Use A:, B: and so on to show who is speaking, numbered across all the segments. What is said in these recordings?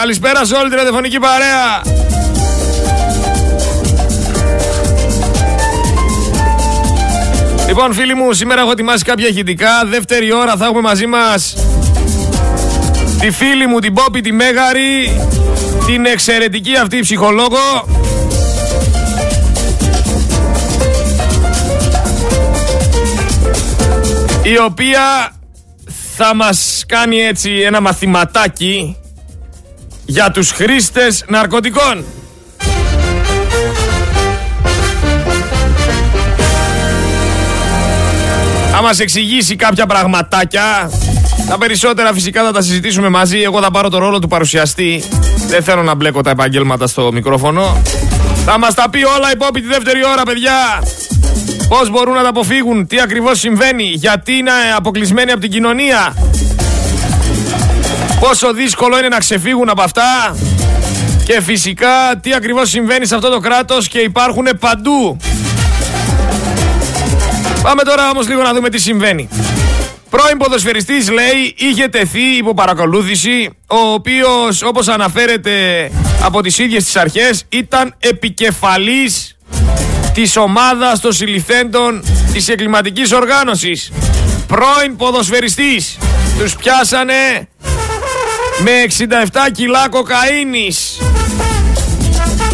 A: Καλησπέρα σε όλη την ραδιοφωνική παρέα. Λοιπόν φίλοι μου, σήμερα έχω ετοιμάσει κάποια ηχητικά. Δεύτερη ώρα θα έχουμε μαζί μας τη φίλη μου την Πόπη τη Μέγαρη, την εξαιρετική αυτή ψυχολόγο. Η οποία θα μας κάνει έτσι ένα μαθηματάκι για τους χρήστες ναρκωτικών. Θα μας εξηγήσει κάποια πραγματάκια. Τα περισσότερα φυσικά θα τα συζητήσουμε μαζί. Εγώ θα πάρω το ρόλο του παρουσιαστή. Δεν θέλω να μπλέκω τα επαγγέλματα στο μικρόφωνο. Θα μας τα πει όλα υπόπη τη δεύτερη ώρα, παιδιά. Πώς μπορούν να τα αποφύγουν, τι ακριβώς συμβαίνει, γιατί είναι αποκλεισμένοι από την κοινωνία. Πόσο δύσκολο είναι να ξεφύγουν από αυτά. Και φυσικά τι ακριβώς συμβαίνει σε αυτό το κράτος και υπάρχουν παντού. Πάμε τώρα όμως λίγο να δούμε τι συμβαίνει. Πρώην ποδοσφαιριστής λέει είχε τεθεί υπό παρακολούθηση ο οποίος όπως αναφέρεται από τις ίδιες τις αρχές ήταν επικεφαλής της ομάδας των συλληφθέντων της εγκληματικής οργάνωσης. Πρώην ποδοσφαιριστής. Τους πιάσανε με 67 κιλά κοκαίνης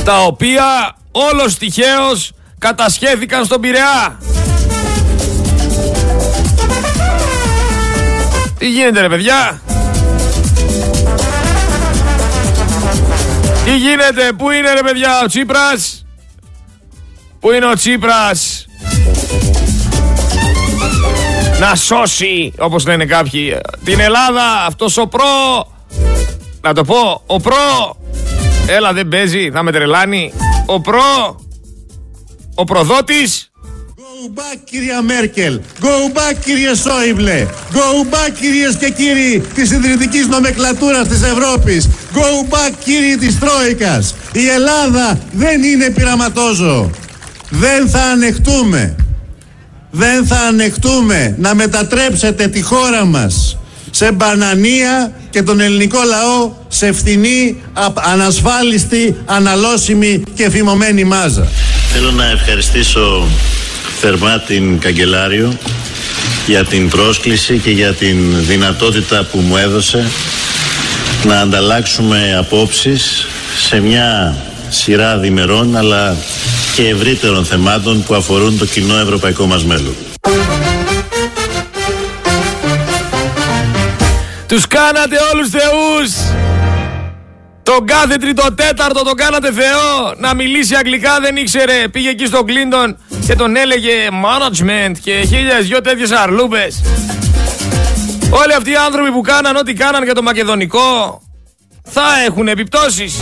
A: τα οποία όλος τυχαίως κατασχέθηκαν στον Πειραιά. Τι γίνεται ρε παιδιά; Τι γίνεται; Πού είναι ρε παιδιά ο Τσίπρας; Πού είναι ο Τσίπρας; Να σώσει Όπως λένε κάποιοι Την Ελλάδα Αυτός ο προ Να το πω Ο προ Έλα δεν παίζει Θα με τρελάνει. Ο προ Ο προδότης.
B: Go back κυρία Μέρκελ, go back κύριε Σόιμπλε, go back κυρίες και κύριοι της ιδρυτικής νομεκλατούρας της Ευρώπης, go back κύριοι της Τρόικας. Η Ελλάδα δεν είναι πειραματόζω. Δεν θα ανεχτούμε, δεν θα ανεχτούμε να μετατρέψετε τη χώρα μας σε μπανανία και τον ελληνικό λαό σε φθηνή, ανασφάλιστη, αναλώσιμη και φημωμένη μάζα.
C: Θέλω να ευχαριστήσω θερμά την Καγκελάριο για την πρόσκληση και για την δυνατότητα που μου έδωσε να ανταλλάξουμε απόψεις σε μια σειρά διμερών αλλά και ευρύτερων θεμάτων που αφορούν το κοινό ευρωπαϊκό μας μέλλον.
A: Τους κάνατε όλους θεούς! Τον κάθε τρίτο τέταρτο τον κάνατε Θεό να μιλήσει αγγλικά δεν ήξερε. Πήγε εκεί στον Κλίντον και τον έλεγε management και χίλιες δυο τέτοιες αρλούπες. Όλοι αυτοί οι άνθρωποι που κάναν ό,τι κάναν για το μακεδονικό θα έχουν επιπτώσεις.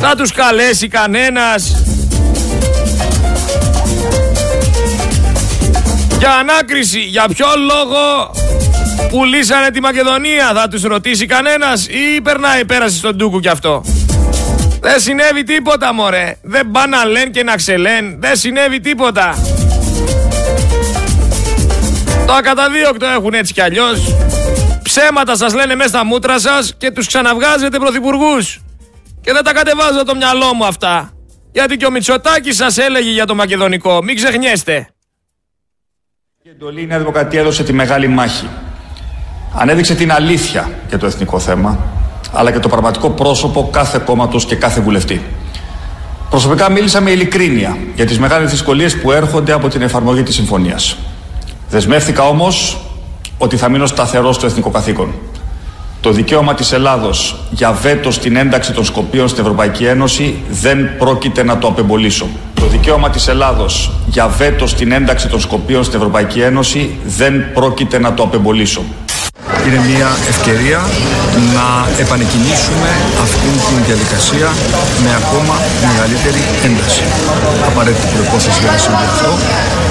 A: Θα τους καλέσει κανένας. Για ανάκριση, για ποιο λόγο πουλήσανε τη Μακεδονία. Θα τους ρωτήσει κανένας ή περνάει πέραση στον Τούκου κι αυτό. Δεν συνέβη τίποτα μωρέ. Δεν πάνε να λένε και να ξελέν. Δεν συνέβη τίποτα. Το ακαταδίωκτο έχουν έτσι κι αλλιώς. Ψέματα σας λένε μέσα στα μούτρα σας και τους ξαναβγάζετε πρωθυπουργούς. Και δεν τα κατεβάζω το μυαλό μου αυτά. Γιατί και ο Μητσοτάκης σας έλεγε για το μακεδονικό. Μην ξεχνιέστε.
D: Η εντολή Νέα Δημοκρατία έδωσε τη μεγάλη μάχη. Ανέδειξε την αλήθεια για το εθνικό θέμα, αλλά και το πραγματικό πρόσωπο κάθε κόμματος και κάθε βουλευτή. Προσωπικά μίλησα με ειλικρίνεια για τις μεγάλες δυσκολίες που έρχονται από την εφαρμογή της συμφωνίας. Δεσμεύτηκα όμως ότι θα μείνω σταθερός στο εθνικό καθήκον. Το δικαίωμα της Ελλάδος για βέτο στην ένταξη των Σκοπίων στην Ευρωπαϊκή Ένωση δεν πρόκειται να το απεμπολίσω. Το δικαίωμα της Ελλάδος για βέτο στην ένταξη των Σκοπίων στην Ευρωπαϊκή Ένωση δεν πρόκειται να το απεμπολίσω είναι μια ευκαιρία να επανεκκινήσουμε αυτή την διαδικασία με ακόμα μεγαλύτερη ένταση. Απαραίτητη προπόθεση για να συμβεί αυτό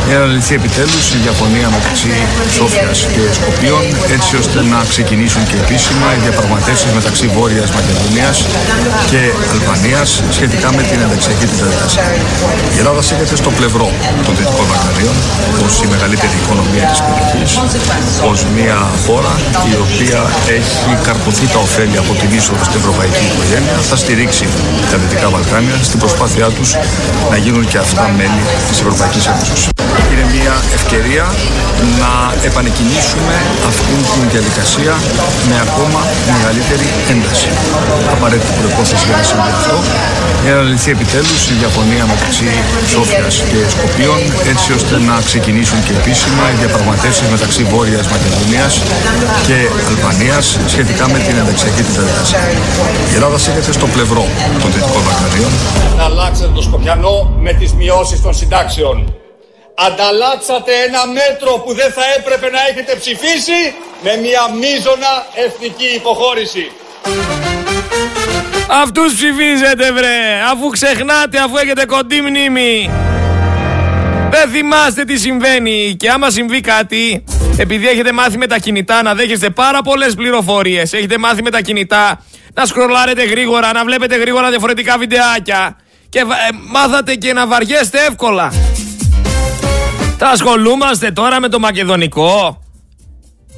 D: είναι να λυθεί επιτέλους η διαφωνία μεταξύ Σόφιας και Σκοπίων έτσι ώστε να ξεκινήσουν και επίσημα οι διαπραγματεύσεις μεταξύ Βόρειας Μακεδονίας και Αλβανίας σχετικά με την ενταξιακή του διαδικασία. Η Ελλάδα σέβεται στο πλευρό των Δυτικών Βαλκανίων ως η μεγαλύτερη οικονομία της περιοχής, ως μια χώρα η οποία έχει καρποθεί τα ωφέλη από την είσοδο στην ευρωπαϊκή οικογένεια θα στηρίξει τα Δυτικά Βαλκάνια στην προσπάθειά τους να γίνουν και αυτά μέλη της Ευρωπαϊκής Ένωσης. Είναι μια ευκαιρία να επανεκκινήσουμε αυτή την διαδικασία με ακόμα μεγαλύτερη ένταση. Απαραίτητη προπόθεση για να συμβεί αυτό για να λυθεί επιτέλους η διαφωνία μεταξύ Σόφιας και Σκοπίων έτσι ώστε να ξεκινήσουν και επίσημα οι διαπραγματεύσεις μεταξύ Βόρειας Μακεδονίας και Αλβανίας σχετικά με την ενταξιακή τη διαδικασία. Η Ελλάδα σήκεται στο πλευρό των Δυτικών Βαλκανίων.
E: Να αλλάξετε το Σκοπιανό με τις μειώσεις των συντάξεων. Ανταλλάξατε ένα μέτρο που δεν θα έπρεπε να έχετε ψηφίσει με μια μείζωνα εθνική υποχώρηση.
A: Αυτούς ψηφίζετε βρε, αφού ξεχνάτε, αφού έχετε κοντή μνήμη. Δεν θυμάστε τι συμβαίνει και άμα συμβεί κάτι, επειδή έχετε μάθει με τα κινητά να δέχεστε πάρα πολλές πληροφορίες, έχετε μάθει με τα κινητά να σκρολάρετε γρήγορα, να βλέπετε γρήγορα διαφορετικά βιντεάκια και ε, μάθατε και να βαριέστε εύκολα. Θα ασχολούμαστε τώρα με το μακεδονικό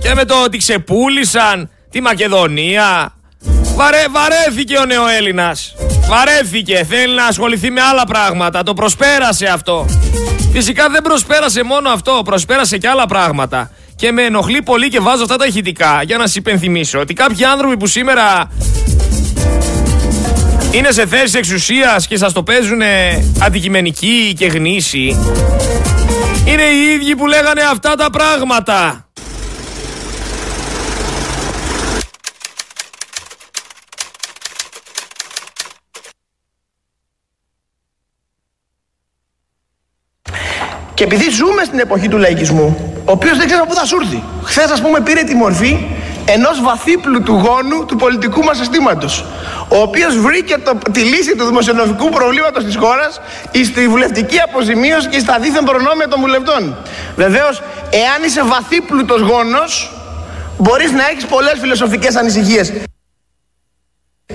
A: και με το ότι ξεπούλησαν τη Μακεδονία, Βαρέ, βαρέθηκε ο νεοέλληνας. Βαρέθηκε. Θέλει να ασχοληθεί με άλλα πράγματα. Το προσπέρασε αυτό. Φυσικά δεν προσπέρασε μόνο αυτό. Προσπέρασε και άλλα πράγματα. Και με ενοχλεί πολύ και βάζω αυτά τα ηχητικά για να σας υπενθυμίσω ότι κάποιοι άνθρωποι που σήμερα είναι σε θέση εξουσίας και σας το παίζουν αντικειμενικοί και γνήσιοι είναι οι ίδιοι που λέγανε αυτά τα πράγματα.
F: Και επειδή ζούμε στην εποχή του λαϊκισμού, ο οποίος δεν ξέρει πού θα σου έρθει. Χθες, ας πούμε, πήρε τη μορφή ενός βαθύπλου του γόνου του πολιτικού μας συστήματος. Ο οποίος βρήκε το, τη λύση του δημοσιονομικού προβλήματος της χώρας στη βουλευτική αποζημίωση και στα δίθεν προνόμια των βουλευτών. Βεβαίως, εάν είσαι βαθύπλουτος γόνος, μπορείς να έχεις πολλές φιλοσοφικές ανησυχίες.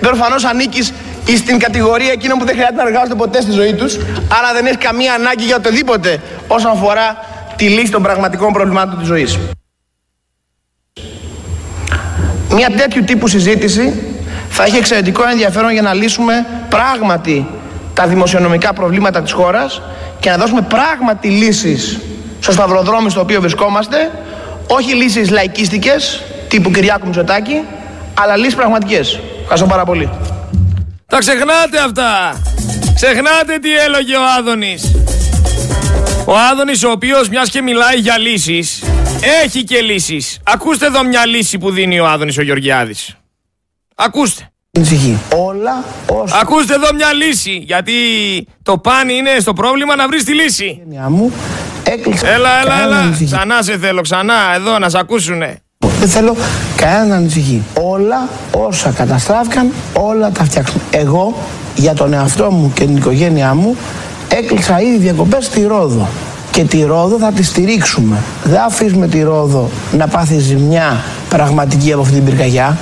F: Προφανώ ανήκεις στην κατηγορία εκείνων που δεν χρειάζεται να εργάζονται ποτέ στη ζωή τους, άρα δεν έχεις καμία ανάγκη για οτιδήποτε όσον αφορά τη λύση των πραγματικών προβλημάτων της ζωής. Μια τέτοιου τύπου συζήτηση θα έχει εξαιρετικό ενδιαφέρον για να λύσουμε πράγματι τα δημοσιονομικά προβλήματα της χώρας και να δώσουμε πράγματι λύσεις στο σταυροδρόμι στο οποίο βρισκόμαστε, όχι λύσεις λαϊκίστικες τύπου Κυριάκου Μητσοτάκη, αλλά λύσεις πραγματικές. Ευχαριστώ πάρα πολύ.
A: Τα ξεχνάτε αυτά. Ξεχνάτε τι έλεγε ο Άδωνης. Ο Άδωνης ο οποίος μιας και μιλάει για λύσεις, έχει και λύσεις. Ακούστε εδώ μια λύση που δίνει ο Άδωνης ο Γεωργιάδης. Ακούστε.
F: Όλα όσα...
A: Ακούστε εδώ μια λύση, γιατί το πάνι είναι στο πρόβλημα να βρεις τη λύση.
F: Μου έκλεισα
A: έλα, έλα, έλα. Ξανά σε θέλω, ξανά, εδώ να σε ακούσουνε.
F: Δεν θέλω κανένα να ανησυχεί. Όλα όσα καταστράφηκαν, όλα τα φτιάξουμε. Εγώ για τον εαυτό μου και την οικογένειά μου έκλεισα ήδη διακοπές στη Ρόδο. Και τη Ρόδο θα τη στηρίξουμε. Δεν αφήσουμε τη Ρόδο να πάθει ζημιά πραγματική από αυτή την πυρκαγιά.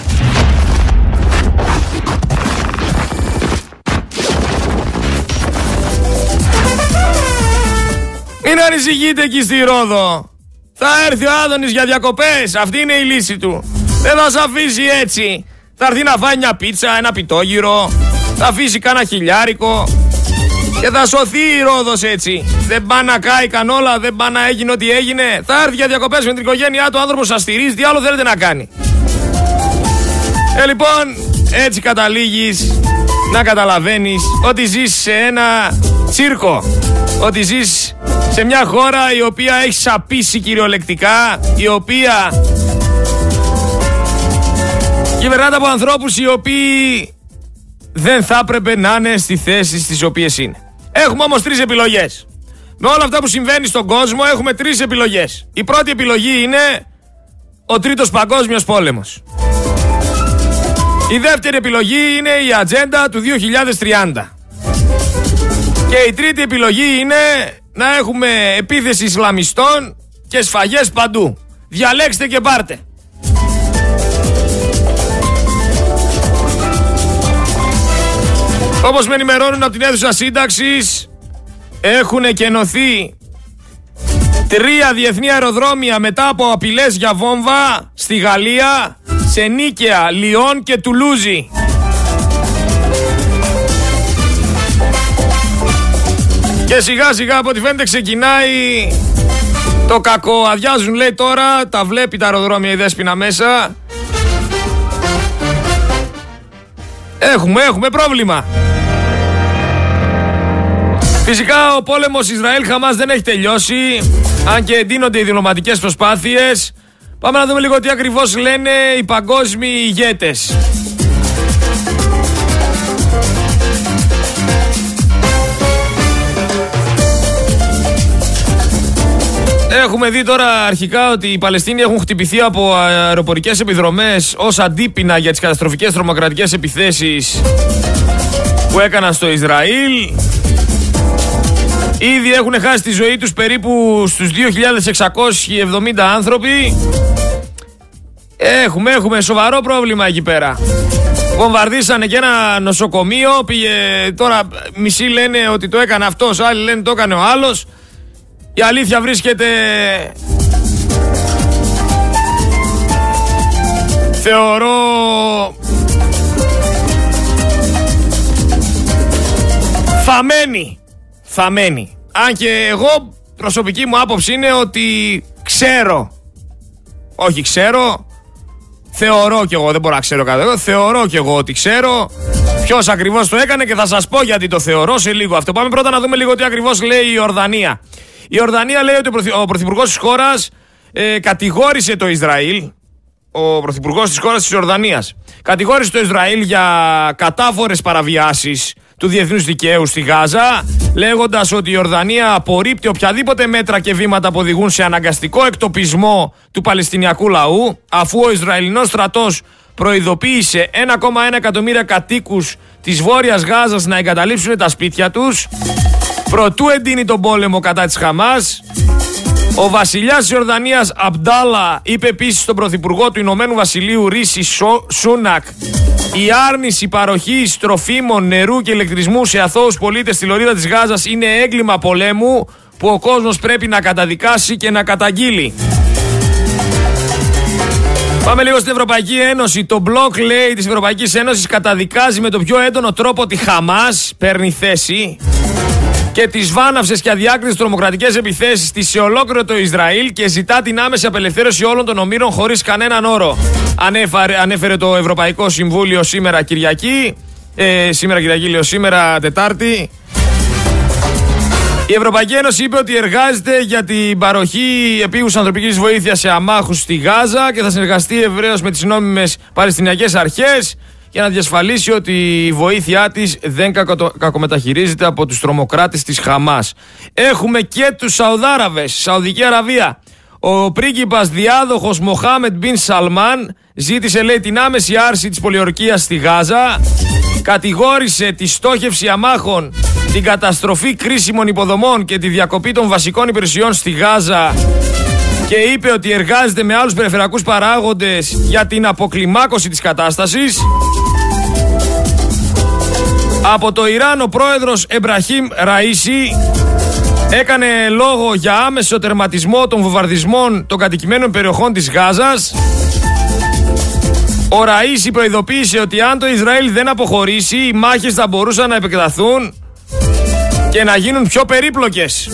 A: Μην ανησυχείτε εκεί στη Ρόδο. Θα έρθει ο Άδωνης για διακοπές. Αυτή είναι η λύση του. Δεν θα σε αφήσει έτσι. Θα έρθει να φάει μια πίτσα, ένα πιτόγυρο. Θα αφήσει κάνα χιλιάρικο. Και θα σωθεί η Ρόδος έτσι. Δεν πά να κάηκαν όλα, δεν πά να έγινε ό,τι έγινε. Θα έρθει για διακοπές με την οικογένειά του, ο άνθρωπος σας στηρίζει, τι άλλο θέλετε να κάνει. Ε, λοιπόν, έτσι καταλήγεις να καταλαβαίνεις ότι ζεις σε ένα τσίρκο. Ότι ζεις σε μια χώρα η οποία έχει σαπίσει κυριολεκτικά, η οποία κυβερνάται από ανθρώπους οι οποίοι δεν θα έπρεπε να είναι στη θέση στις οποίες είναι. Έχουμε όμως τρεις επιλογές. Με όλα αυτά που συμβαίνει στον κόσμο έχουμε τρεις επιλογές. Η πρώτη επιλογή είναι ο τρίτος παγκόσμιος πόλεμος. Η δεύτερη επιλογή είναι η ατζέντα του 2030. Και η τρίτη επιλογή είναι να έχουμε επίθεση Ισλαμιστών και σφαγές παντού. Διαλέξτε και πάρτε. Όπως με ενημερώνουν από την αίθουσα σύνταξης έχουν κενωθεί Τρία διεθνή αεροδρόμια μετά από απειλές για βόμβα στη Γαλλία, σε Νίκαια, Λιόν και Τουλούζι. Και σιγά σιγά από ό,τι φαίνεται ξεκινάει το κακό. Αδειάζουν λέει τώρα, τα βλέπει τα αεροδρόμια η Δέσποινα μέσα. Έχουμε, έχουμε πρόβλημα. Φυσικά ο πόλεμος Ισραήλ-Χαμάς δεν έχει τελειώσει, αν και εντείνονται οι διπλωματικές προσπάθειες. Πάμε να δούμε λίγο τι ακριβώς λένε οι παγκόσμιοι ηγέτες. Έχουμε δει τώρα αρχικά ότι οι Παλαιστίνοι έχουν χτυπηθεί από αεροπορικές επιδρομές ως αντίπεινα για τις καταστροφικές τρομοκρατικές επιθέσεις που έκαναν στο Ισραήλ. Ήδη έχουν χάσει τη ζωή τους περίπου στους 2.670 άνθρωποι. Έχουμε, έχουμε σοβαρό πρόβλημα εκεί πέρα. Βομβαρδίσανε και ένα νοσοκομείο, πήγε τώρα μισοί λένε ότι το έκανε αυτός, άλλοι λένε το έκανε ο άλλος. Η αλήθεια βρίσκεται θεωρώ φαμένη θαμένη. Αν και εγώ προσωπική μου άποψη είναι ότι ξέρω, όχι ξέρω, θεωρώ κι εγώ, δεν μπορώ να ξέρω κάτι, θεωρώ κι εγώ ότι ξέρω ποιος ακριβώς το έκανε και θα σας πω γιατί το θεωρώ σε λίγο αυτό. Πάμε πρώτα να δούμε λίγο τι ακριβώς λέει η Ορδανία. Η Ορδανία λέει ότι ο πρωθυπουργός της χώρας ε, κατηγόρησε το Ισραήλ, ο πρωθυπουργός της χώρας της Ορδανίας, κατηγόρησε το Ισραήλ για κατάφορες παραβιάσεις του διεθνούς δικαίου στη Γάζα, λέγοντας ότι η Ορδανία απορρίπτει οποιαδήποτε μέτρα και βήματα που οδηγούν σε αναγκαστικό εκτοπισμό του Παλαιστινιακού λαού, αφού ο Ισραηλινός στρατός προειδοποίησε 1,1 εκατομμύρια κατοίκους της Βόρειας Γάζας να εγκαταλείψουν τα σπίτια τους, προτού εντείνει τον πόλεμο κατά της Χαμάς. Ο βασιλιάς τη Ορδανία Αμπτάλα είπε επίσης στον πρωθυπουργό του Ηνωμένου Βασιλείου Ρίση Σούνακ η άρνηση παροχής τροφίμων, νερού και ηλεκτρισμού σε αθώους πολίτες στη λωρίδα της Γάζας είναι έγκλημα πολέμου που ο κόσμος πρέπει να καταδικάσει και να καταγγείλει. Πάμε λίγο στην Ευρωπαϊκή Ένωση. Το μπλοκ λέει της Ευρωπαϊκής Ένωσης καταδικάζει με το πιο έντονο τρόπο τη Χαμάς. Παίρνει θέση και τις βάναυσες και αδιάκριτε τρομοκρατικές επιθέσεις τη σε ολόκληρο το Ισραήλ και ζητά την άμεση απελευθέρωση όλων των ομήρων χωρίς κανέναν όρο. Ανέφερε, ανέφερε το Ευρωπαϊκό Συμβούλιο σήμερα Κυριακή. Ε, σήμερα Κυριακή, λέω σήμερα Τετάρτη. Η Ευρωπαϊκή Ένωση είπε ότι εργάζεται για την παροχή επίγους ανθρωπικής βοήθειας σε αμάχους στη Γάζα και θα συνεργαστεί ευρέως με τις νόμιμες Παλαιστινιακές αρχές για να διασφαλίσει ότι η βοήθειά της δεν κακομεταχειρίζεται από τους τρομοκράτες της Χαμάς. Έχουμε και τους Σαουδάραβες, Σαουδική Αραβία. Ο πρίγκιπας διάδοχος Μοχάμετ Μπιν Σαλμάν ζήτησε λέει την άμεση άρση της πολιορκίας στη Γάζα, κατηγόρησε τη στόχευση αμάχων, την καταστροφή κρίσιμων υποδομών και τη διακοπή των βασικών υπηρεσιών στη Γάζα και είπε ότι εργάζεται με άλλους περιφερειακούς παράγοντες για την αποκλιμάκωση της κατάστασης. Από το Ιράν ο πρόεδρος Εμπραχήμ Ραΐσι έκανε λόγο για άμεσο τερματισμό των βομβαρδισμών των κατοικημένων περιοχών της Γάζας. Ο Ραΐσι προειδοποίησε ότι αν το Ισραήλ δεν αποχωρήσει οι μάχες θα μπορούσαν να επεκταθούν και να γίνουν πιο περίπλοκες.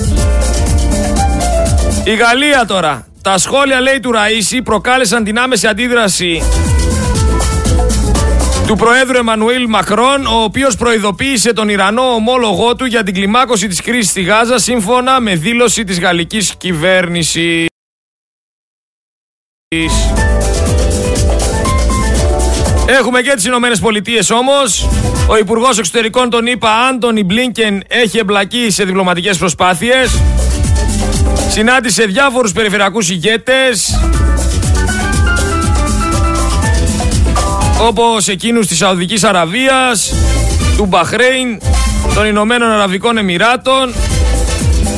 A: Η Γαλλία τώρα. Τα σχόλια λέει του Ραΐσι προκάλεσαν την άμεση αντίδραση του Προέδρου Εμμανουήλ Μακρόν, ο οποίος προειδοποίησε τον Ιρανό ομόλογό του για την κλιμάκωση της κρίσης στη Γάζα σύμφωνα με δήλωση της γαλλικής κυβέρνησης. Έχουμε και τις Ηνωμένες Πολιτείες όμως. Ο Υπουργός Εξωτερικών τον είπα Άντωνι Μπλίνκεν έχει εμπλακεί σε διπλωματικές προσπάθειες. Συνάντησε διάφορους περιφερειακούς ηγέτες όπως εκείνους της Σαουδικής Αραβίας, του Μπαχρέιν, των Ηνωμένων Αραβικών Εμμυράτων.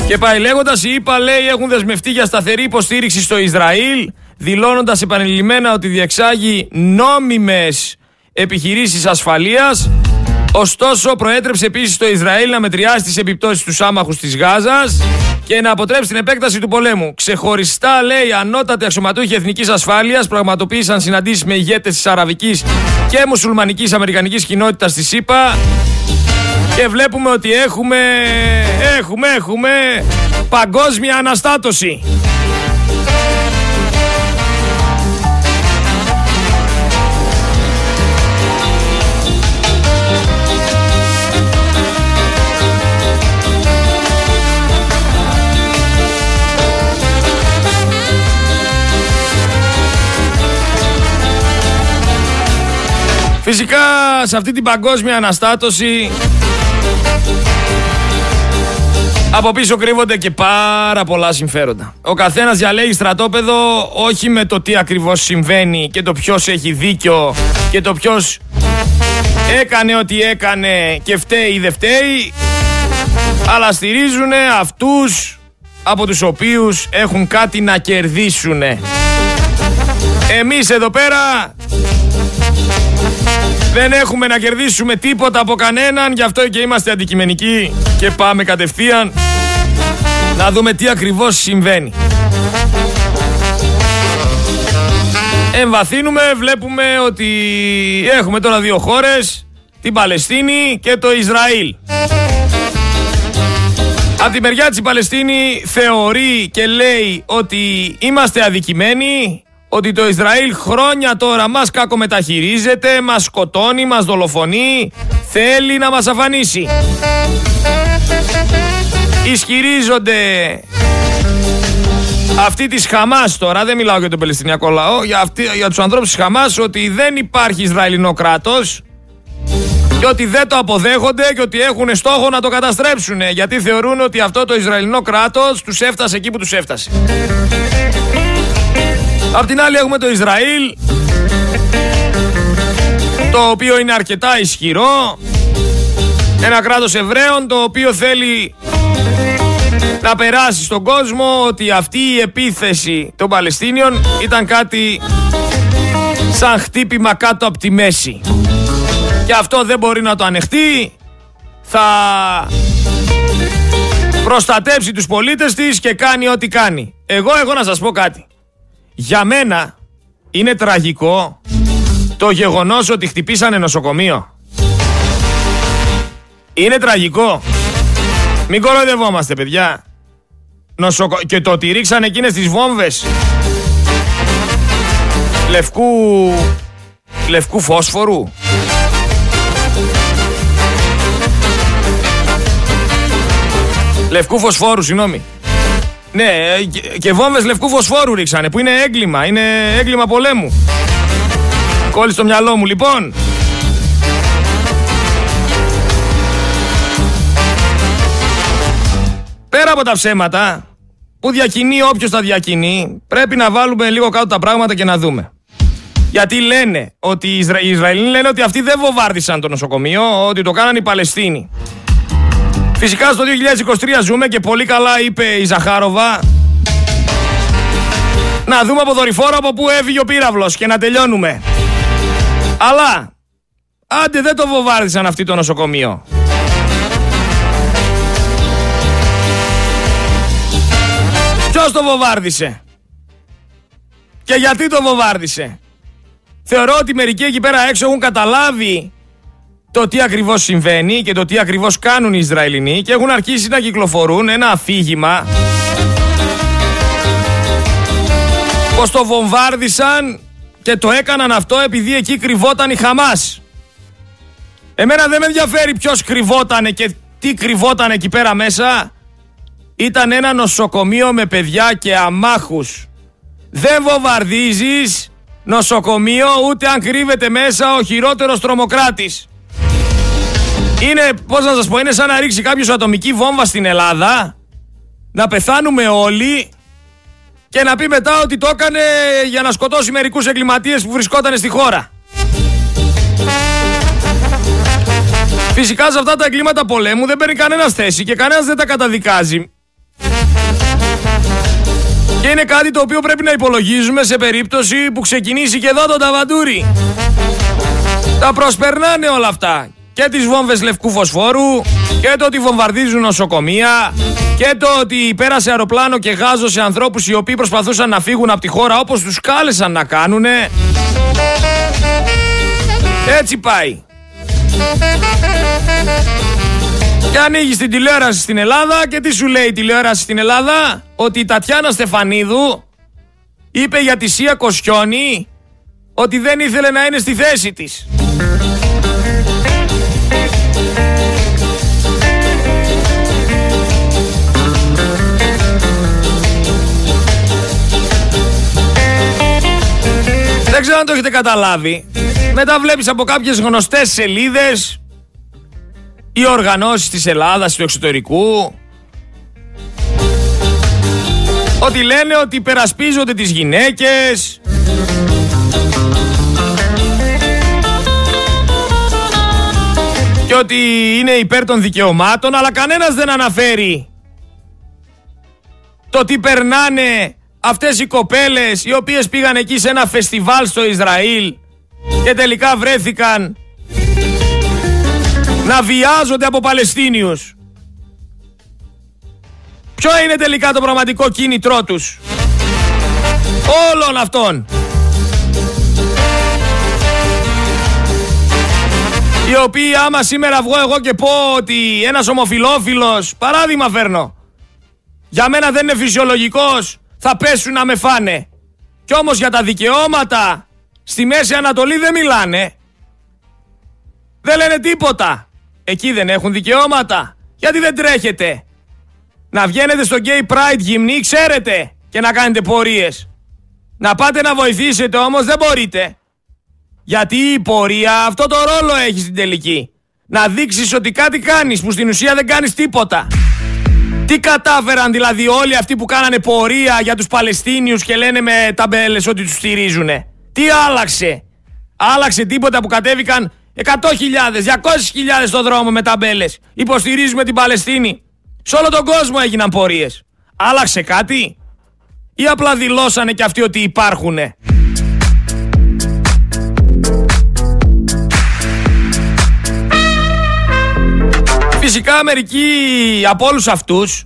A: Και πάει λέγοντας οι ΙΠΑ λέει έχουν δεσμευτεί για σταθερή υποστήριξη στο Ισραήλ δηλώνοντας επανειλημμένα ότι διεξάγει νόμιμες επιχειρήσεις ασφαλείας Ωστόσο, προέτρεψε επίσης το Ισραήλ να μετριάσει τις επιπτώσεις του άμαχου της Γάζας και να αποτρέψει την επέκταση του πολέμου. Ξεχωριστά, λέει, ανώτατοι αξιωματούχοι εθνικής ασφάλειας πραγματοποίησαν συναντήσεις με ηγέτες της αραβικής και μουσουλμανικής αμερικανικής κοινότητας στη ΣΥΠΑ. Και βλέπουμε ότι έχουμε, έχουμε, έχουμε παγκόσμια αναστάτωση. Φυσικά σε αυτή την παγκόσμια αναστάτωση από πίσω κρύβονται και πάρα πολλά συμφέροντα. Ο καθένας διαλέγει στρατόπεδο όχι με το τι ακριβώς συμβαίνει και το ποιος έχει δίκιο και το ποιος έκανε ό,τι έκανε και φταίει ή δεν φταίει αλλά στηρίζουν αυτούς από τους οποίους έχουν κάτι να κερδίσουν. Εμείς εδώ πέρα δεν έχουμε να κερδίσουμε τίποτα από κανέναν, γι' αυτό και είμαστε αντικειμενικοί και πάμε κατευθείαν να δούμε τι ακριβώς συμβαίνει. Εμβαθύνουμε, βλέπουμε ότι έχουμε τώρα δύο χώρες, την Παλαιστίνη και το Ισραήλ. Από τη μεριά της Παλαιστίνη θεωρεί και λέει ότι είμαστε αδικημένοι ότι το Ισραήλ χρόνια τώρα μας κακομεταχειρίζεται, μας σκοτώνει, μας δολοφονεί, θέλει να μας αφανίσει. Ισχυρίζονται αυτοί της Χαμάς τώρα, δεν μιλάω για τον Παλαιστινιακό λαό, για, αυτοί, για τους ανθρώπους της Χαμάς ότι δεν υπάρχει Ισραηλινό κράτος και ότι δεν το αποδέχονται και ότι έχουν στόχο να το καταστρέψουν γιατί θεωρούν ότι αυτό το Ισραηλινό κράτος τους έφτασε εκεί που τους έφτασε. Απ' την άλλη έχουμε το Ισραήλ το οποίο είναι αρκετά ισχυρό ένα κράτος Εβραίων το οποίο θέλει να περάσει στον κόσμο ότι αυτή η επίθεση των Παλαιστίνιων ήταν κάτι σαν χτύπημα κάτω από τη μέση. Και αυτό δεν μπορεί να το ανεχτεί. Θα προστατέψει τους πολίτες της και κάνει ό,τι κάνει. Εγώ έχω να σας πω κάτι. Για μένα είναι τραγικό το γεγονός ότι χτυπήσανε νοσοκομείο. Είναι τραγικό. Μην κοροϊδευόμαστε παιδιά. Νοσοκο... Και το ότι ρίξανε εκείνες τις βόμβες λευκού... λευκού φόσφορου. Λευκού φωσφόρου, συγγνώμη. Ναι, και βόμβες λευκού φωσφόρου ρίξανε, που είναι έγκλημα, είναι έγκλημα πολέμου. Κόλλησε το μυαλό μου, λοιπόν. Πέρα από τα ψέματα που διακινεί όποιος τα διακινεί, πρέπει να βάλουμε λίγο κάτω τα πράγματα και να δούμε. Γιατί λένε ότι οι, Ισρα... οι Ισραηλοί λένε ότι αυτοί δεν βομβάρδισαν το νοσοκομείο, ότι το κάνανε οι Παλαιστίνοι. Φυσικά στο 2023 ζούμε και πολύ καλά είπε η Ζαχάροβα να δούμε από δορυφόρο από πού έφυγε ο πύραυλος και να τελειώνουμε. Αλλά, άντε δεν το βομβάρδισαν αυτοί το νοσοκομείο. Ποιος το βομβάρδισε και γιατί το βομβάρδισε. Θεωρώ ότι μερικοί εκεί πέρα έξω έχουν καταλάβει το τι ακριβώς συμβαίνει και το τι ακριβώς κάνουν οι Ισραηλινοί και έχουν αρχίσει να κυκλοφορούν ένα αφήγημα πως το βομβάρδισαν και το έκαναν αυτό επειδή εκεί κρυβόταν η Χαμάς. Εμένα δεν με ενδιαφέρει ποιος κρυβόταν και τι κρυβόταν εκεί πέρα μέσα. Ήταν ένα νοσοκομείο με παιδιά και αμάχους. Δεν βομβαρδίζεις νοσοκομείο ούτε αν κρύβεται μέσα ο χειρότερος τρομοκράτης. Είναι, πώς να σας πω, είναι σαν να ρίξει κάποιος ατομική βόμβα στην Ελλάδα, να πεθάνουμε όλοι και να πει μετά ότι το έκανε για να σκοτώσει μερικούς εγκληματίες που βρισκόταν στη χώρα. Φυσικά σε αυτά τα εγκλήματα πολέμου δεν παίρνει κανένας θέση και κανένας δεν τα καταδικάζει. Και είναι κάτι το οποίο πρέπει να υπολογίζουμε σε περίπτωση που ξεκινήσει και εδώ το ταβαντούρι. Τα προσπερνάνε όλα αυτά. Και τις βόμβες λευκού φωσφόρου και το ότι βομβαρδίζουν νοσοκομεία και το ότι πέρασε αεροπλάνο και γάζο σε ανθρώπους οι οποίοι προσπαθούσαν να φύγουν από τη χώρα όπως τους κάλεσαν να κάνουνε. Έτσι πάει. Και ανοίγει την τηλεόραση στην Ελλάδα και τι σου λέει η τηλεόραση στην Ελλάδα, ότι η Τατιάνα Στεφανίδου είπε για τη Σία Κοσιόνη ότι δεν ήθελε να είναι στη θέση της. Ξέρω αν το έχετε καταλάβει. Μετά βλέπεις από κάποιες γνωστές σελίδες οι οργανώσεις της Ελλάδας, του εξωτερικού ότι λένε ότι υπερασπίζονται τις γυναίκες και ότι είναι υπέρ των δικαιωμάτων αλλά κανένας δεν αναφέρει το τι περνάνε αυτές οι κοπέλες οι οποίες πήγαν εκεί σε ένα φεστιβάλ στο Ισραήλ και τελικά βρέθηκαν να βιάζονται από Παλαιστίνιους. Ποιο είναι τελικά το πραγματικό κίνητρό τους; Όλων αυτών. Οι οποίοι άμα σήμερα βγω εγώ και πω ότι ένας ομοφιλόφιλος, παράδειγμα φέρνω, για μένα δεν είναι φυσιολογικός, θα πέσουν να με φάνε. Κι όμως για τα δικαιώματα στη Μέση Ανατολή δεν μιλάνε. Δεν λένε τίποτα. Εκεί δεν έχουν δικαιώματα. Γιατί δεν τρέχετε; Να βγαίνετε στο Gay Pride γυμνή, ξέρετε, και να κάνετε πορείες. Να πάτε να βοηθήσετε όμως δεν μπορείτε. Γιατί η πορεία αυτό το ρόλο έχει στην τελική. Να δείξεις ότι κάτι κάνεις που στην ουσία δεν κάνεις τίποτα. Τι κατάφεραν δηλαδή όλοι αυτοί που κάνανε πορεία για τους Παλαιστίνιους και λένε με ταμπέλες ότι τους στηρίζουνε; Τι άλλαξε; Άλλαξε τίποτα που κατέβηκαν 100.000, 200.000 στον δρόμο με ταμπέλες. Υποστηρίζουμε την Παλαιστίνη. Σε όλο τον κόσμο έγιναν πορείες. Άλλαξε κάτι; Ή απλά δηλώσανε και αυτοί ότι υπάρχουνε; Φυσικά μερικοί από όλους αυτούς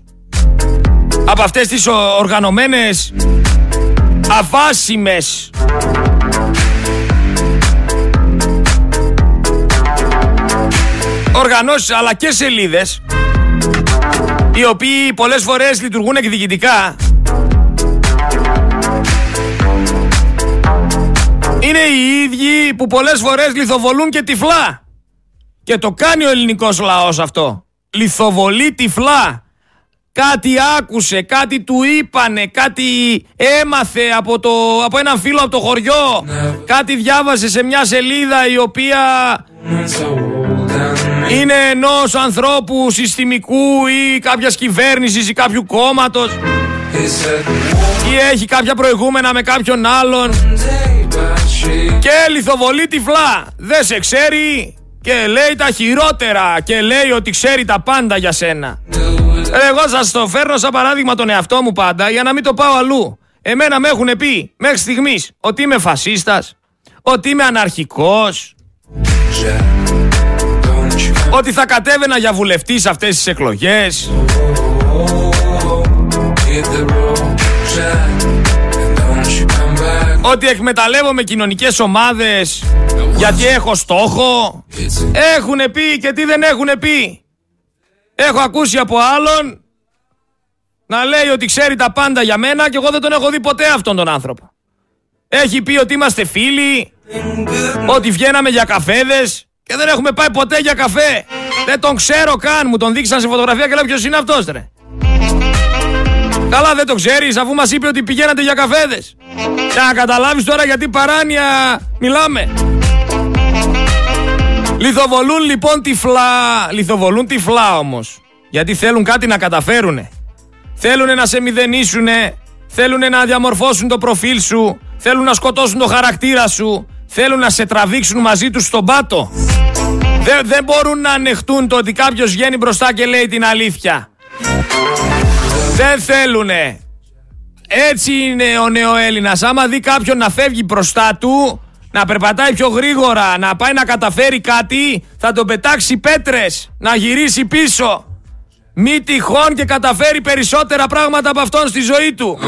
A: από αυτές τις οργανωμένες αβάσιμες οργανώσεις αλλά και σελίδες οι οποίοι πολλές φορές λειτουργούν εκδικητικά είναι οι ίδιοι που πολλές φορές λιθοβολούν και τυφλά και το κάνει ο ελληνικός λαός αυτό. Λιθοβολεί τυφλά. Κάτι άκουσε, κάτι του είπανε, κάτι έμαθε από, το, από έναν φίλο από το χωριό, κάτι διάβασε σε μια σελίδα η οποία είναι ενός ανθρώπου συστημικού ή κάποιας κυβέρνησης ή κάποιου κόμματος. Ή έχει κάποια προηγούμενα με κάποιον άλλον. Και λιθοβολεί τυφλά. Δεν σε ξέρει και λέει τα χειρότερα και λέει ότι ξέρει τα πάντα για σένα. Εγώ σας το φέρνω σαν παράδειγμα τον εαυτό μου πάντα για να μην το πάω αλλού. Εμένα με έχουν πει μέχρι στιγμής ότι είμαι φασίστας, ότι είμαι αναρχικός, ότι θα κατέβαινα για βουλευτή σε αυτές τις εκλογές. Ότι εκμεταλλεύομαι κοινωνικές ομάδες γιατί έχω στόχο. Έχουνε πει και τι δεν έχουνε πει. Έχω ακούσει από άλλον να λέει ότι ξέρει τα πάντα για μένα και εγώ δεν τον έχω δει ποτέ αυτόν τον άνθρωπο. Έχει πει ότι είμαστε φίλοι, ότι βγαίναμε για καφέδες και δεν έχουμε πάει ποτέ για καφέ. Δεν τον ξέρω καν. Μου τον δείξαν σε φωτογραφία και λέω ποιος είναι αυτός, ρε. Καλά, δεν το ξέρεις, αφού μας είπε ότι πηγαίνατε για καφέδες. Για να καταλάβεις τώρα γιατί παράνοια μιλάμε. Λιθοβολούν λοιπόν τυφλά. Λιθοβολούν τυφλά όμως. Γιατί θέλουν κάτι να καταφέρουνε. Θέλουν να σε μηδενίσουνε. Θέλουν να διαμορφώσουν το προφίλ σου. Θέλουν να σκοτώσουν το χαρακτήρα σου. Θέλουν να σε τραβήξουν μαζί τους στον πάτο. Δεν, δεν μπορούν να ανεχτούν το ότι κάποιος βγαίνει μπροστά και λέει την αλήθεια. Δεν θέλουνε. Έτσι είναι ο νέο Έλληνας. Άμα δει κάποιον να φεύγει μπροστά του, να περπατάει πιο γρήγορα, να πάει να καταφέρει κάτι, θα τον πετάξει πέτρες, να γυρίσει πίσω. Μη τυχόν και καταφέρει περισσότερα πράγματα από αυτόν στη ζωή του.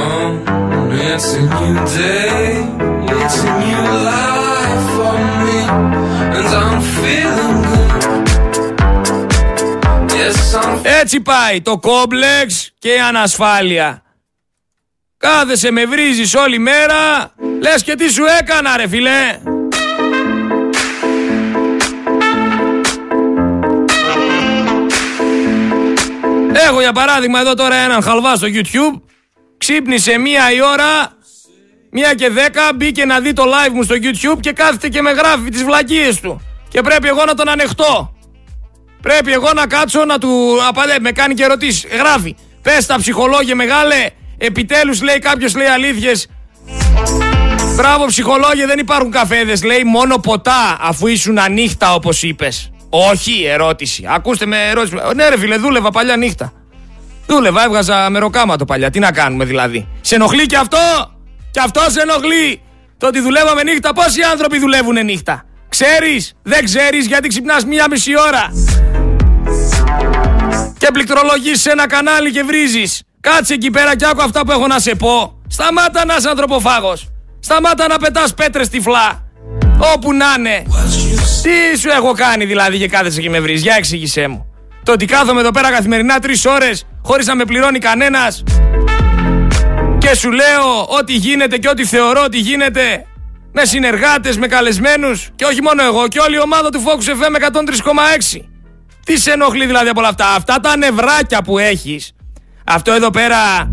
A: Έτσι πάει το κόμπλεξ και η ανασφάλεια. Κάθεσαι με βρίζεις όλη μέρα, λες και τι σου έκανα ρε φιλέ. Έχω για παράδειγμα εδώ τώρα έναν χαλβά στο YouTube. Ξύπνησε μία η ώρα, μία και δέκα, μπήκε να δει το live μου στο YouTube και κάθεται και με γράφει τις βλακίες του. Και πρέπει εγώ να τον ανεχτώ. Πρέπει εγώ να κάτσω να του απαντέ, με κάνει και ερωτήσεις. Γράφει. Πες τα ψυχολόγια μεγάλε. Επιτέλους λέει κάποιος λέει αλήθειες. Μπράβο ψυχολόγια δεν υπάρχουν καφέδες. Λέει μόνο ποτά αφού ήσουν ανύχτα όπως είπες. Όχι, ερώτηση. Ακούστε με ερώτηση. Ναι, ρε φίλε, δούλευα παλιά νύχτα. Δούλευα, έβγαζα μεροκάματο παλιά. Τι να κάνουμε δηλαδή. Σε ενοχλεί και αυτό! Και αυτό σε ενοχλεί! Το ότι δουλεύαμε νύχτα, πόσοι άνθρωποι δουλεύουν νύχτα; Ξέρεις, δεν ξέρεις γιατί ξυπνάς μία μισή ώρα. Και πληκτρολογείς σε ένα κανάλι και βρίζεις. Κάτσε εκεί πέρα και άκου αυτά που έχω να σε πω. Σταμάτα να είσαι ανθρωποφάγος. Σταμάτα να πετάς πέτρες τυφλά. Όπου να είναι. Τι σου έχω κάνει δηλαδή και κάθεσαι και με βρεις. Για εξήγησέ μου. Το ότι κάθομαι εδώ πέρα καθημερινά τρεις ώρες χωρίς να με πληρώνει κανένας. Και σου λέω ό,τι γίνεται και ό,τι θεωρώ ότι γίνεται με συνεργάτες, με καλεσμένους και όχι μόνο εγώ και όλη η ομάδα του Focus FM 103,6. Τι σε ενοχλεί δηλαδή από όλα αυτά. Αυτά τα νευράκια που έχεις. Αυτό εδώ πέρα...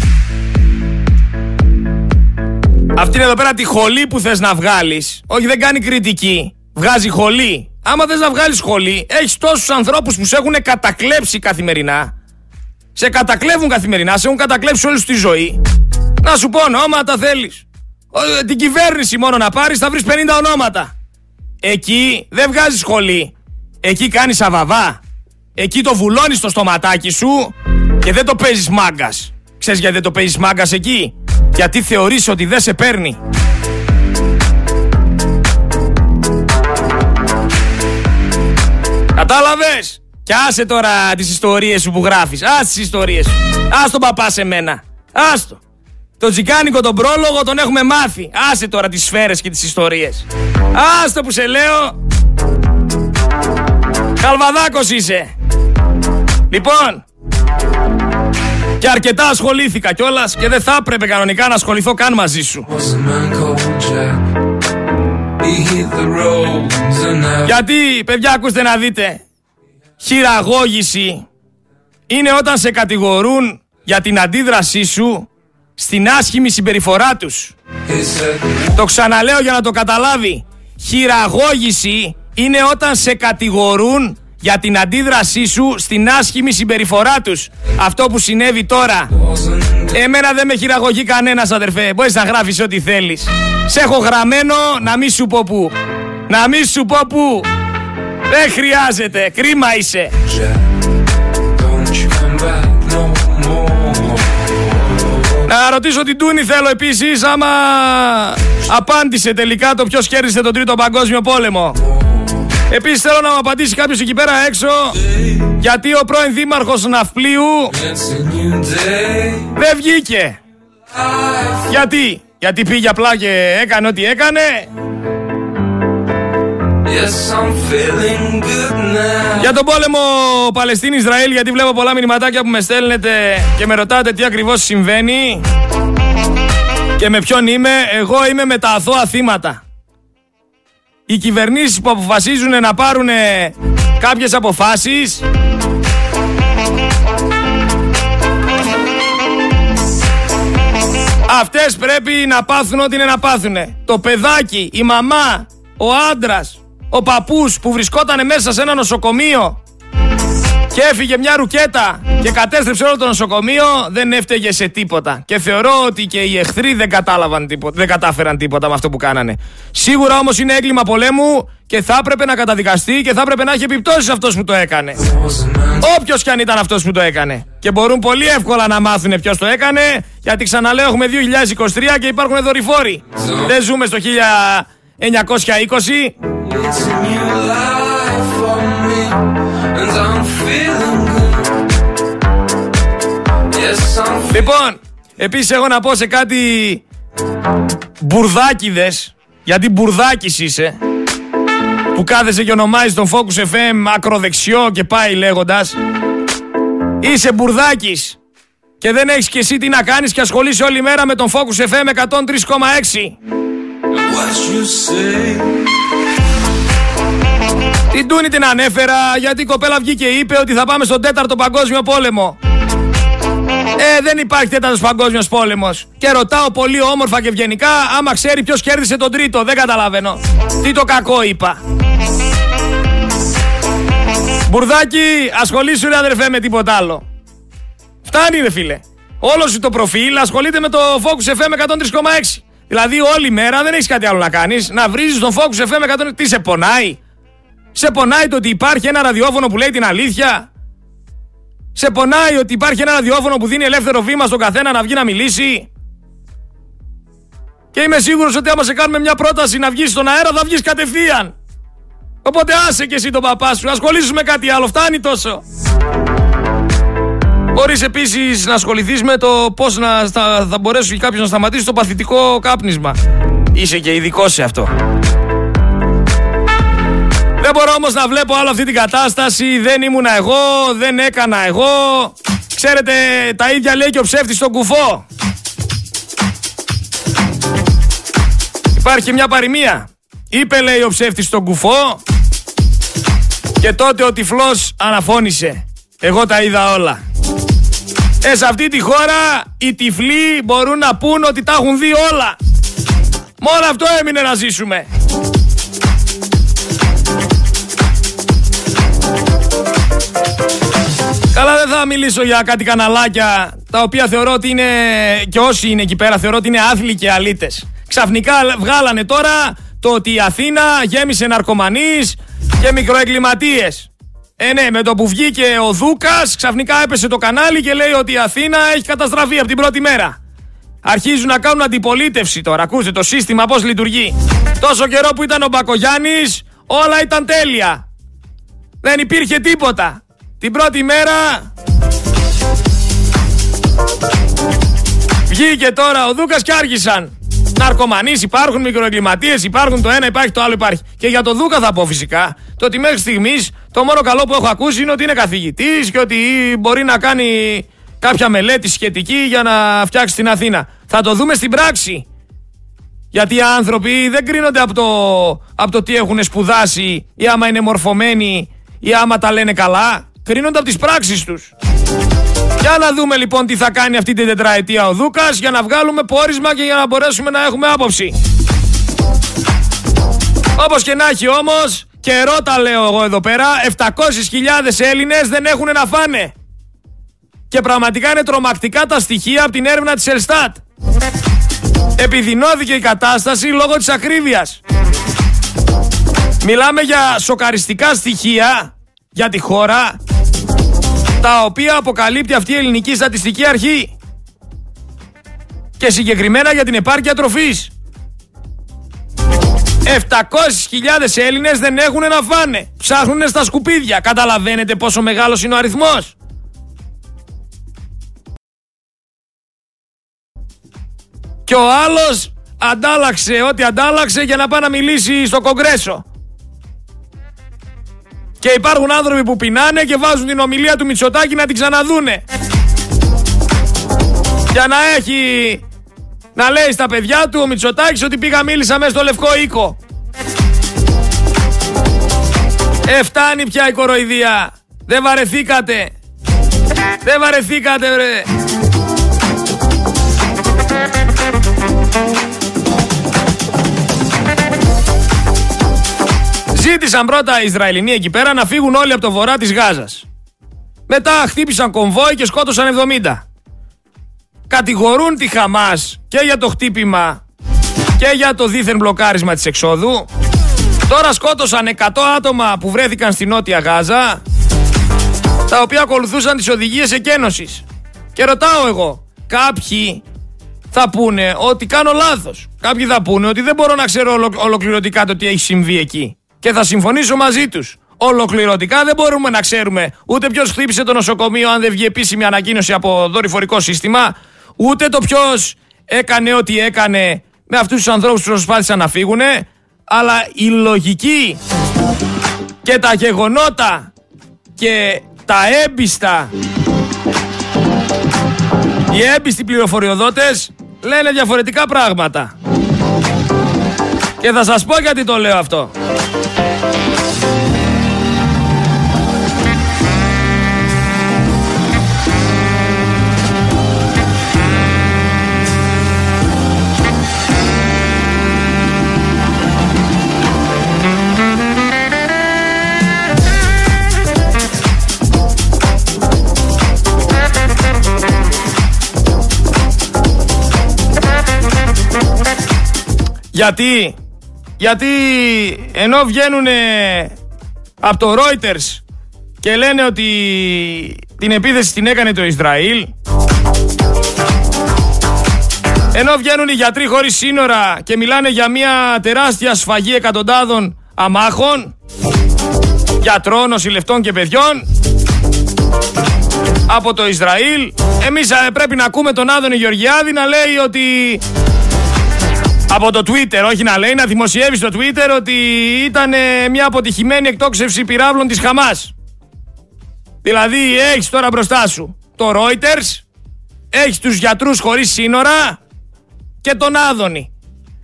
A: Αυτή είναι εδώ πέρα τη χολή που θες να βγάλεις. Όχι δεν κάνει κριτική. Βγάζει χολή. Άμα θες να βγάλεις χολή, έχεις τόσους ανθρώπους που σε έχουν κατακλέψει καθημερινά. Σε κατακλέβουν καθημερινά, σε έχουν κατακλέψει όλη τη ζωή. Να σου πω ονόματα θέλεις. Ε, την κυβέρνηση μόνο να πάρεις θα βρεις 50 ονόματα. Εκεί δεν βγάζεις σχολή. Εκεί κάνεις αβαβά. Εκεί το βουλώνεις στο στοματάκι σου και δεν το παίζεις μάγκας. Ξέρεις γιατί δεν το παίζεις μάγκας εκεί; Γιατί θεωρείς ότι δεν σε παίρνει. Κατάλαβες; Κι άσε τώρα τις ιστορίες σου που γράφεις. Άσε τις ιστορίες σου. Άσε τον παπά σε μένα. Άστο. Το τζικάνικο τον πρόλογο τον έχουμε μάθει. Άσε τώρα τις σφαίρες και τις ιστορίες. Άστε που σε λέω. Καλβαδάκος είσαι. Λοιπόν. Και αρκετά ασχολήθηκα κιόλας και δεν θα έπρεπε κανονικά να ασχοληθώ καν μαζί σου. Γιατί, παιδιά, ακούστε να δείτε. Χειραγώγηση είναι όταν σε κατηγορούν για την αντίδρασή σου στην άσχημη συμπεριφορά τους. Το ξαναλέω για να το καταλάβει. Χειραγώγηση είναι όταν σε κατηγορούν για την αντίδρασή σου στην άσχημη συμπεριφορά τους. Αυτό που συνέβη τώρα. Εμένα δεν με χειραγωγεί κανένας αδερφέ. Μπορείς να γράφεις ό,τι θέλεις. Σε έχω γραμμένο να μη σου πω πού. Να μη σου πω πού. Δεν χρειάζεται. Κρίμα είσαι. Να ρωτήσω την Τούνη θέλω επίσης άμα απάντησε τελικά το ποιος κέρδισε τον τρίτο παγκόσμιο πόλεμο. Επίσης θέλω να μου απαντήσει κάποιος εκεί πέρα έξω γιατί ο πρώην δήμαρχος Ναυπλίου δεν βγήκε. Γιατί, γιατί πήγε απλά και έκανε ό,τι έκανε. Για τον πόλεμο Παλαιστίνη-Ισραήλ, γιατί βλέπω πολλά μηνυματάκια που με στέλνετε και με ρωτάτε τι ακριβώς συμβαίνει και με ποιον είμαι, εγώ είμαι με τα αθώα θύματα. Οι κυβερνήσεις που αποφασίζουν να πάρουν κάποιες αποφάσεις Αυτές πρέπει να πάθουν ό,τι είναι να πάθουν. Το παιδάκι, η μαμά, ο άντρας, ο παππούς που βρισκόταν μέσα σε ένα νοσοκομείο και έφυγε μια ρουκέτα και κατέστρεψε όλο το νοσοκομείο, δεν έφταιγε σε τίποτα. Και θεωρώ ότι και οι εχθροί δεν κατάλαβαν τίποτα, δεν κατάφεραν τίποτα με αυτό που κάνανε. Σίγουρα όμως είναι έγκλημα πολέμου και θα έπρεπε να καταδικαστεί και θα έπρεπε να έχει επιπτώσεις αυτός που το έκανε. Όποιος κι αν ήταν αυτός που το έκανε. Και μπορούν πολύ εύκολα να μάθουν ποιος το έκανε, γιατί ξαναλέω έχουμε 2023 και υπάρχουν δορυφόροι. Δεν ζούμε στο Λοιπόν, επίσης έχω να πω σε κάτι μπουρδάκιδες, γιατί μπουρδάκης είσαι, που κάθεσαι και ονομάζεις τον Focus FM ακροδεξιό και πάει λέγοντας, είσαι μπουρδάκης και δεν έχεις και εσύ τι να κάνεις και ασχολείσαι όλη μέρα με τον Focus FM 103,6. Την Τούνη την ανέφερα γιατί η κοπέλα βγήκε και είπε ότι θα πάμε στον τέταρτο παγκόσμιο πόλεμο. Ε, δεν υπάρχει τέταρτος παγκόσμιος πόλεμος. Και ρωτάω πολύ όμορφα και ευγενικά, άμα ξέρει ποιος κέρδισε τον τρίτο. Δεν καταλαβαίνω. Τι το κακό είπα. Μπουρδάκι, ασχολήσου ρε αδερφέ με τίποτα άλλο. Φτάνει ρε φίλε. Όλο σου το προφίλ ασχολείται με το Focus FM 103,6. Δηλαδή όλη μέρα δεν έχεις κάτι άλλο να κάνεις. Να βρίζεις τον Focus FM 103. Τι σε πονάει; Σε πονάει το ότι υπάρχει ένα ραδιόφωνο που λέει την αλήθεια; Σε πονάει ότι υπάρχει ένα ραδιόφωνο που δίνει ελεύθερο βήμα στον καθένα να βγει να μιλήσει. Και είμαι σίγουρος ότι άμα σε κάνουμε μια πρόταση να βγεις στον αέρα θα βγεις κατευθείαν. Οπότε άσε και εσύ τον παπά σου, ασχολήσου με κάτι άλλο, φτάνει τόσο. Μπορείς επίσης να ασχοληθείς με το πώς να, θα, θα μπορέσει κάποιος να σταματήσει το παθητικό κάπνισμα. Είσαι και ειδικό σε αυτό. Δεν μπορώ όμως να βλέπω άλλο αυτή την κατάσταση. Δεν ήμουνα εγώ, δεν έκανα εγώ. Ξέρετε, τα ίδια λέει και ο ψεύτης στον κουφό. Υπάρχει μια παροιμία. Είπε λέει ο ψεύτης στον κουφό και τότε ο τυφλός αναφώνησε. Εγώ τα είδα όλα. Ε, σε αυτή τη χώρα οι τυφλοί μπορούν να πούν ότι τα έχουν δει όλα. Μόνο αυτό έμεινε να ζήσουμε. Δεν θα μιλήσω για κάτι καναλάκια τα οποία θεωρώ ότι είναι και όσοι είναι εκεί πέρα θεωρώ ότι είναι άθλοι και αλήτες. Ξαφνικά βγάλανε τώρα το ότι η Αθήνα γέμισε ναρκωμανείς και μικροεγκληματίες. Ε, ναι, με το που βγήκε ο Δούκας, ξαφνικά έπεσε το κανάλι και λέει ότι η Αθήνα έχει καταστραφεί από την πρώτη μέρα. Αρχίζουν να κάνουν αντιπολίτευση τώρα. Ακούστε το σύστημα πώς λειτουργεί. Τόσο καιρό που ήταν ο Μπακογιάννης, όλα ήταν τέλεια. Δεν υπήρχε τίποτα. Την πρώτη μέρα βγήκε τώρα ο Δούκας και άρχισαν. Ναρκωμανείς υπάρχουν, μικροεγκληματίες υπάρχουν, το ένα υπάρχει, το άλλο υπάρχει. Και για τον Δούκα θα πω φυσικά το ότι μέχρι στιγμής το μόνο καλό που έχω ακούσει είναι ότι είναι καθηγητής και ότι μπορεί να κάνει κάποια μελέτη σχετική για να φτιάξει την Αθήνα. Θα το δούμε στην πράξη. Γιατί οι άνθρωποι δεν κρίνονται από το, από το τι έχουν σπουδάσει ή άμα είναι μορφωμένοι ή άμα τα λένε καλά. Κρίνονται από τις πράξεις τους. Για να δούμε λοιπόν τι θα κάνει αυτή την τετραετία ο Δούκας για να βγάλουμε πόρισμα και για να μπορέσουμε να έχουμε άποψη. Όπως και να έχει όμως, καιρό τα λέω εγώ εδώ πέρα, 700.000 Έλληνες δεν έχουν να φάνε. Και πραγματικά είναι τρομακτικά τα στοιχεία από την έρευνα της Ελστάτ. Επιδεινώθηκε η κατάσταση λόγω της ακρίβειας. Μιλάμε για σοκαριστικά στοιχεία για τη χώρα τα οποία αποκαλύπτει αυτή η ελληνική στατιστική αρχή και συγκεκριμένα για την επάρκεια τροφής. 700.000 Έλληνες δεν έχουν να φάνε. Ψάχνουν στα σκουπίδια. Καταλαβαίνετε πόσο μεγάλος είναι ο αριθμός. Και ο άλλος αντάλλαξε ό,τι αντάλλαξε για να πάει να μιλήσει στο Κογκρέσο. Και υπάρχουν άνθρωποι που πεινάνε και βάζουν την ομιλία του Μητσοτάκη να την ξαναδούνε. Για να έχει... Να λέει στα παιδιά του ο Μητσοτάκης ότι πήγα μίλησα μέσα στο Λευκό Οίκο. Ε, φτάνει πια η κοροϊδία. Δεν βαρεθήκατε. Δεν βαρεθήκατε, βρε. Ζήτησαν πρώτα οι Ισραηλινοί εκεί πέρα να φύγουν όλοι από το βορρά της Γάζας. Μετά χτύπησαν κομβόι και σκότωσαν 70. Κατηγορούν τη Χαμάς και για το χτύπημα και για το δίθεν μπλοκάρισμα της εξόδου. Τώρα σκότωσαν 100 άτομα που βρέθηκαν στη Νότια Γάζα, τα οποία ακολουθούσαν τις οδηγίες εκένωσης. Και ρωτάω εγώ, κάποιοι θα πούνε ότι κάνω λάθος. Κάποιοι θα πούνε ότι δεν μπορώ να ξέρω ολοκληρωτικά το τι έχει συμβεί εκεί. Και θα συμφωνήσω μαζί τους. Ολοκληρωτικά δεν μπορούμε να ξέρουμε ούτε ποιος χτύπησε το νοσοκομείο αν δεν βγει επίσημη ανακοίνωση από δορυφορικό σύστημα, ούτε το ποιος έκανε ό,τι έκανε με αυτούς τους ανθρώπους που προσπάθησαν να φύγουν, αλλά η λογική και τα γεγονότα και τα έμπιστα οι έμπιστοι πληροφοριοδότες λένε διαφορετικά πράγματα. Και θα σας πω γιατί το λέω αυτό. Γιατί, γιατί ενώ βγαίνουν από το Reuters και λένε ότι την επίθεση την έκανε το Ισραήλ ενώ βγαίνουν οι γιατροί χωρίς σύνορα και μιλάνε για μια τεράστια σφαγή εκατοντάδων αμάχων γιατρών, νοσηλευτών και παιδιών από το Ισραήλ εμείς ε, πρέπει να ακούμε τον Άδωνη Γεωργιάδη να λέει ότι από το Twitter, όχι να λέει, να δημοσιεύει στο Twitter ότι ήταν μια αποτυχημένη εκτόξευση πυράβλων της Χαμάς. Δηλαδή έχεις τώρα μπροστά σου το Reuters, έχεις τους γιατρούς χωρίς σύνορα και τον Άδωνη.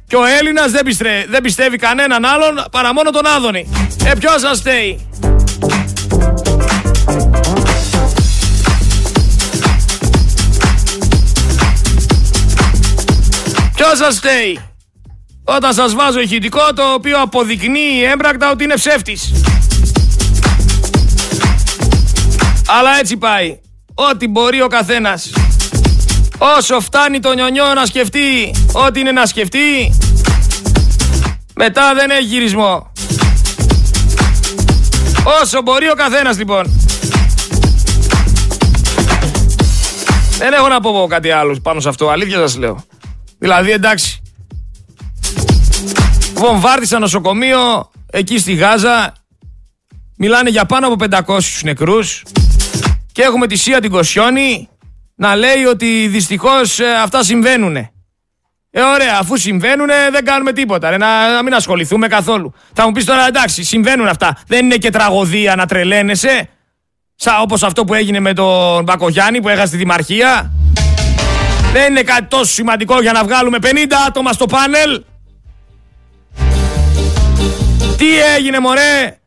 A: Και ο Έλληνας δεν, δεν πιστεύει κανέναν άλλον παρά μόνο τον Άδωνη. Ε, ποιος σας στέει. Ποιος σας στέει. Όταν σας βάζω ηχητικό το οποίο αποδεικνύει έμπρακτα ότι είναι ψεύτης. Αλλά έτσι πάει. Ό,τι μπορεί ο καθένας. Όσο φτάνει το νιονιό να σκεφτεί ό,τι είναι να σκεφτεί, μετά δεν έχει γυρισμό. Όσο μπορεί ο καθένας λοιπόν. Δεν έχω να πω κάτι άλλο πάνω σε αυτό. Αλήθεια σας λέω. Δηλαδή εντάξει. Βομβάρδισαν νοσοκομείο εκεί στη Γάζα. Μιλάνε για πάνω από 500 νεκρούς. Και έχουμε τη Σία την Κοσιόνη να λέει ότι δυστυχώς ε, αυτά συμβαίνουν. Ε, ωραία, αφού συμβαίνουν δεν κάνουμε τίποτα. Ρε, να, να μην ασχοληθούμε καθόλου. Θα μου πεις τώρα εντάξει, συμβαίνουν αυτά. Δεν είναι και τραγωδία να τρελαίνεσαι. Σαν όπως αυτό που έγινε με τον Μπακογιάννη που έχασε τη Δημαρχία. Δεν είναι κάτι τόσο σημαντικό για να βγάλουμε 50 άτομα στο πάνελ. Τι έγινε μωρέ;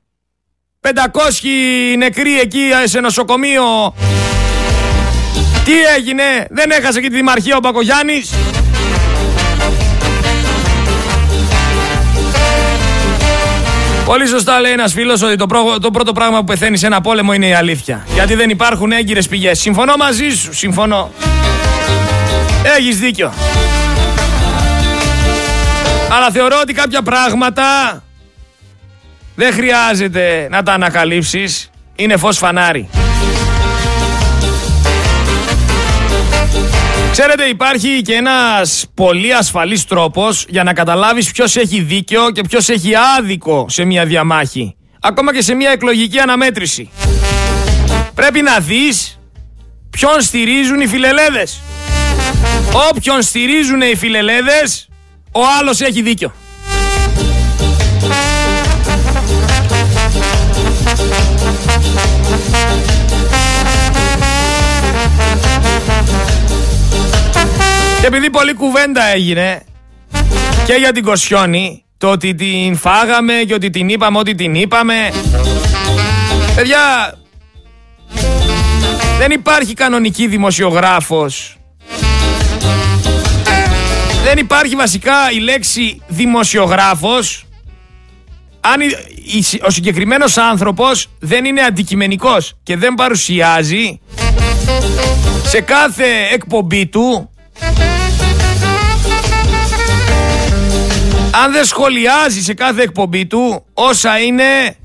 A: 500 νεκροί εκεί σε νοσοκομείο Τι έγινε; Δεν έχασε και τη Δημαρχία ο Μπακογιάννης; Πολύ σωστά λέει ένας φίλος ότι το, το πρώτο πράγμα που πεθαίνει σε ένα πόλεμο είναι η αλήθεια. Γιατί δεν υπάρχουν έγκυρες πηγές. Συμφωνώ μαζί σου, συμφωνώ. Έχεις δίκιο. Αλλά θεωρώ ότι κάποια πράγματα δεν χρειάζεται να τα ανακαλύψεις. Είναι φως φανάρι. Ξέρετε υπάρχει και ένας πολύ ασφαλής τρόπος για να καταλάβεις ποιος έχει δίκιο και ποιος έχει άδικο σε μια διαμάχη. Ακόμα και σε μια εκλογική αναμέτρηση. Πρέπει να δεις ποιον στηρίζουν οι φιλελέδες. Όποιον στηρίζουν οι φιλελέδες, ο άλλος έχει δίκιο. Και επειδή πολλή κουβέντα έγινε και για την Κοσιόνη, το ότι την φάγαμε και ότι την είπαμε ότι την είπαμε. Παιδιά, δεν υπάρχει κανονική δημοσιογράφος. Δεν υπάρχει βασικά η λέξη δημοσιογράφος αν ο συγκεκριμένος άνθρωπος δεν είναι αντικειμενικός και δεν παρουσιάζει σε κάθε εκπομπή του αν δεν σχολιάζει σε κάθε εκπομπή του όσα είναι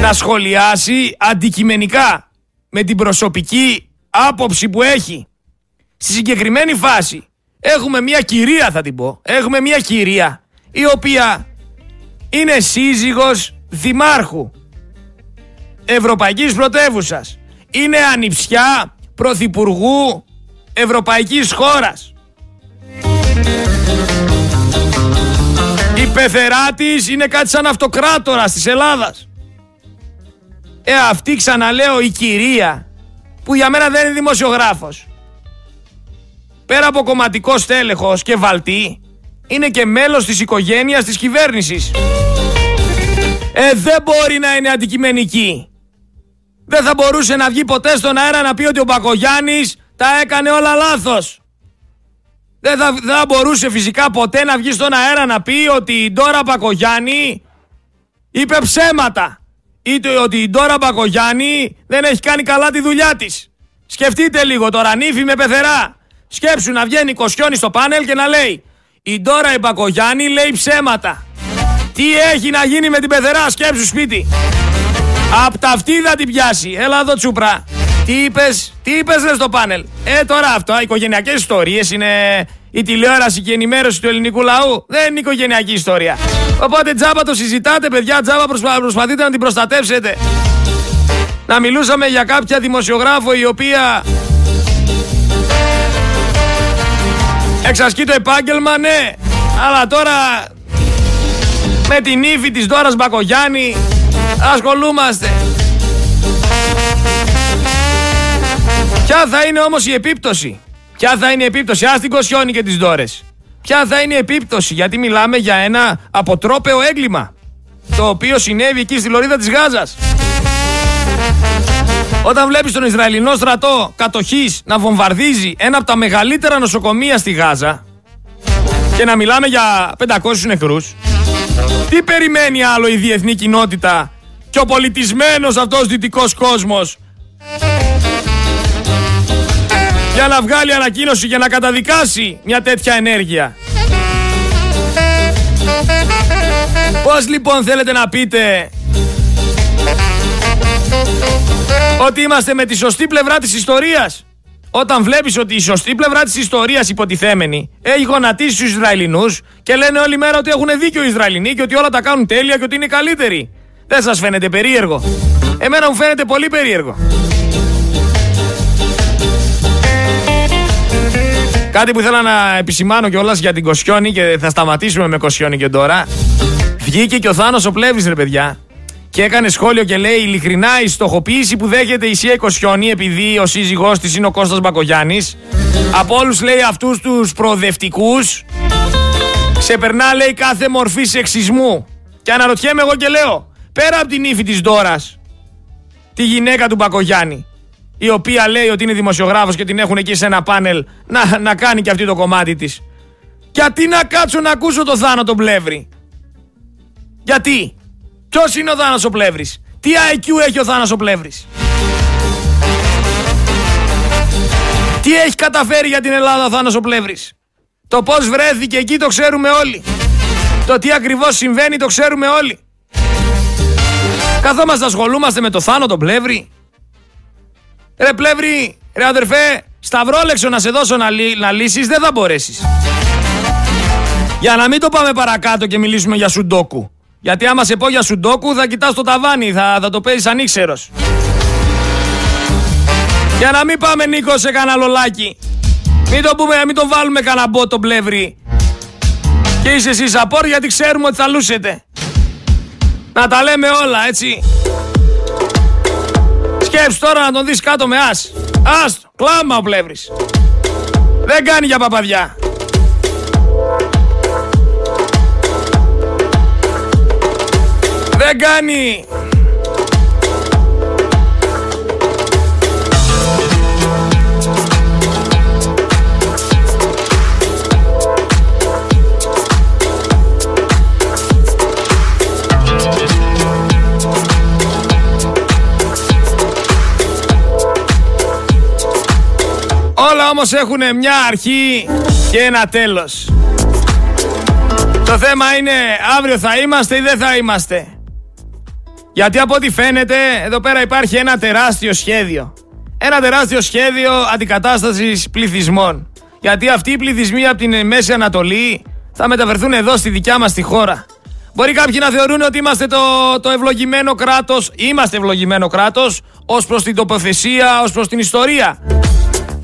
A: να σχολιάσει αντικειμενικά με την προσωπική άποψη που έχει. Στη συγκεκριμένη φάση Έχουμε μια κυρία θα την πω. Έχουμε μια κυρία η οποία είναι σύζυγος δημάρχου Ευρωπαϊκής Πρωτεύουσας. Είναι ανιψιά πρωθυπουργού Ευρωπαϊκής χώρας. Πεθερά της είναι κάτι σαν αυτοκράτορα της Ελλάδας. Ε, αυτή ξαναλέω η κυρία που για μένα δεν είναι δημοσιογράφος. Πέρα από κομματικό στέλεχος και βαλτή, είναι και μέλος της οικογένειας της κυβέρνησης. Ε, δεν μπορεί να είναι αντικειμενική. Δεν θα μπορούσε να βγει ποτέ στον αέρα να πει ότι ο Μπακογιάννης τα έκανε όλα λάθος. Δεν θα, δεν θα μπορούσε φυσικά ποτέ να βγει στον αέρα να πει ότι η Ντόρα Μπακογιάννη είπε ψέματα. Είτε ότι η Ντόρα Μπακογιάννη δεν έχει κάνει καλά τη δουλειά της. Σκεφτείτε λίγο τώρα νύφη με πεθερά. Σκέψου να βγαίνει Κοσιόνι στο πάνελ και να λέει η Ντόρα η Μπακογιάννη λέει ψέματα. Τι έχει να γίνει με την πεθερά, σκέψου σπίτι. Απ' τα αυτή θα την πιάσει. Έλα εδώ τσούπρα. Τι είπες, τι είπες ρε στο πάνελ; Ε, τώρα αυτό, οι οικογενειακές ιστορίες είναι η τηλεόραση και η ενημέρωση του ελληνικού λαού. Δεν είναι οικογενειακή ιστορία. Οπότε τζάμπα το συζητάτε, παιδιά, τζάμπα προσπα... προσπαθείτε να την προστατεύσετε. Να μιλούσαμε για κάποια δημοσιογράφο η οποία εξασκεί το επάγγελμα, ναι. Αλλά τώρα με την ύφη της Δόρας Μπακογιάννη ασχολούμαστε. Ποια θα είναι όμως η επίπτωση; Ποια θα είναι η επίπτωση; Ας την Κοσιόνι και τις Δόρες. Ποια θα είναι η επίπτωση; Γιατί μιλάμε για ένα αποτρόπαιο έγκλημα. Το οποίο συνέβη εκεί στη λωρίδα της Γάζας. Όταν βλέπεις τον Ισραηλινό στρατό κατοχής να βομβαρδίζει ένα από τα μεγαλύτερα νοσοκομεία στη Γάζα και να μιλάμε για 500 νεκρούς, τι περιμένει άλλο η διεθνή κοινότητα και ο πολιτισμένος αυτός δυτικός κόσμος; Για να βγάλει ανακοίνωση για να καταδικάσει μια τέτοια ενέργεια. Πώς λοιπόν θέλετε να πείτε ότι είμαστε με τη σωστή πλευρά της ιστορίας; Όταν βλέπεις ότι η σωστή πλευρά της ιστορίας υποτιθέμενη έχει γονατίσει τους Ισραηλινούς και λένε όλη μέρα ότι έχουν δίκιο οι Ισραηλινοί και ότι όλα τα κάνουν τέλεια και ότι είναι καλύτεροι. Δεν σας φαίνεται περίεργο; Εμένα μου φαίνεται πολύ περίεργο. Κάτι που ήθελα να επισημάνω κιόλας για την Κοσιόνη και θα σταματήσουμε με Κοσιόνη και τώρα. Βγήκε και ο Θάνος ο Πλεύρης, ρε παιδιά. Και έκανε σχόλιο και λέει ειλικρινά η στοχοποίηση που δέχεται η Σία Κοσιόνη επειδή ο σύζυγός της είναι ο Κώστας Μπακογιάννης. Από όλους λέει αυτούς τους προοδευτικούς. Ξεπερνά λέει κάθε μορφή σεξισμού. Και αναρωτιέμαι εγώ και λέω, πέρα από την ύφη της Δώρα, τη γυναίκα του Μπακογιάννη, η οποία λέει ότι είναι δημοσιογράφος και την έχουν εκεί σε ένα πάνελ να, να κάνει και αυτή το κομμάτι της. Γιατί να κάτσω να ακούσω το Θάνο τον Πλεύρη; Γιατί; Ποιος είναι ο Θάνος ο Πλεύρης; Τι IQ έχει ο Θάνος ο Πλεύρης; Τι έχει καταφέρει για την Ελλάδα ο Θάνος ο Πλεύρης; Το πώς βρέθηκε εκεί το ξέρουμε όλοι. Το τι ακριβώς συμβαίνει το ξέρουμε όλοι. Καθόμαστε ασχολούμαστε με το Θάνο τον Πλεύρη. Ρε πλεύρη, ρε αδερφέ, σταυρόλεξο να σε δώσω να, λύ, να λύσεις δεν θα μπορέσεις. Για να μην το πάμε παρακάτω και μιλήσουμε για σουντόκου. Γιατί άμα σε πω για σουντόκου θα κοιτάς το ταβάνι, θα, θα το παίζεις ανήξερος. Για να μην πάμε Νίκο σε κανένα λολάκι. Μην το πούμε, μην το βάλουμε κανένα μπότο πλεύρη. Και είσαι εσύ σαπόρ γιατί ξέρουμε ότι θα λούσετε. Να τα λέμε όλα έτσι. Σκέψου τώρα να τον δεις κάτω με άς. Άστο, κλάμα ο Πλεύρης. Δεν κάνει για παπαδιά. Δεν κάνει. Όμως έχουν μια αρχή και ένα τέλος. Το θέμα είναι αύριο θα είμαστε ή δεν θα είμαστε. Γιατί από ό,τι φαίνεται εδώ πέρα υπάρχει ένα τεράστιο σχέδιο. Ένα τεράστιο σχέδιο αντικατάστασης πληθυσμών. Γιατί αυτοί οι πληθυσμοί από την Μέση Ανατολή θα μεταφερθούν εδώ στη δικιά μας τη χώρα. Μπορεί κάποιοι να θεωρούν ότι είμαστε το, το ευλογημένο κράτος, είμαστε ευλογημένο κράτος, ως προς την τοποθεσία, ως προς την ιστορία.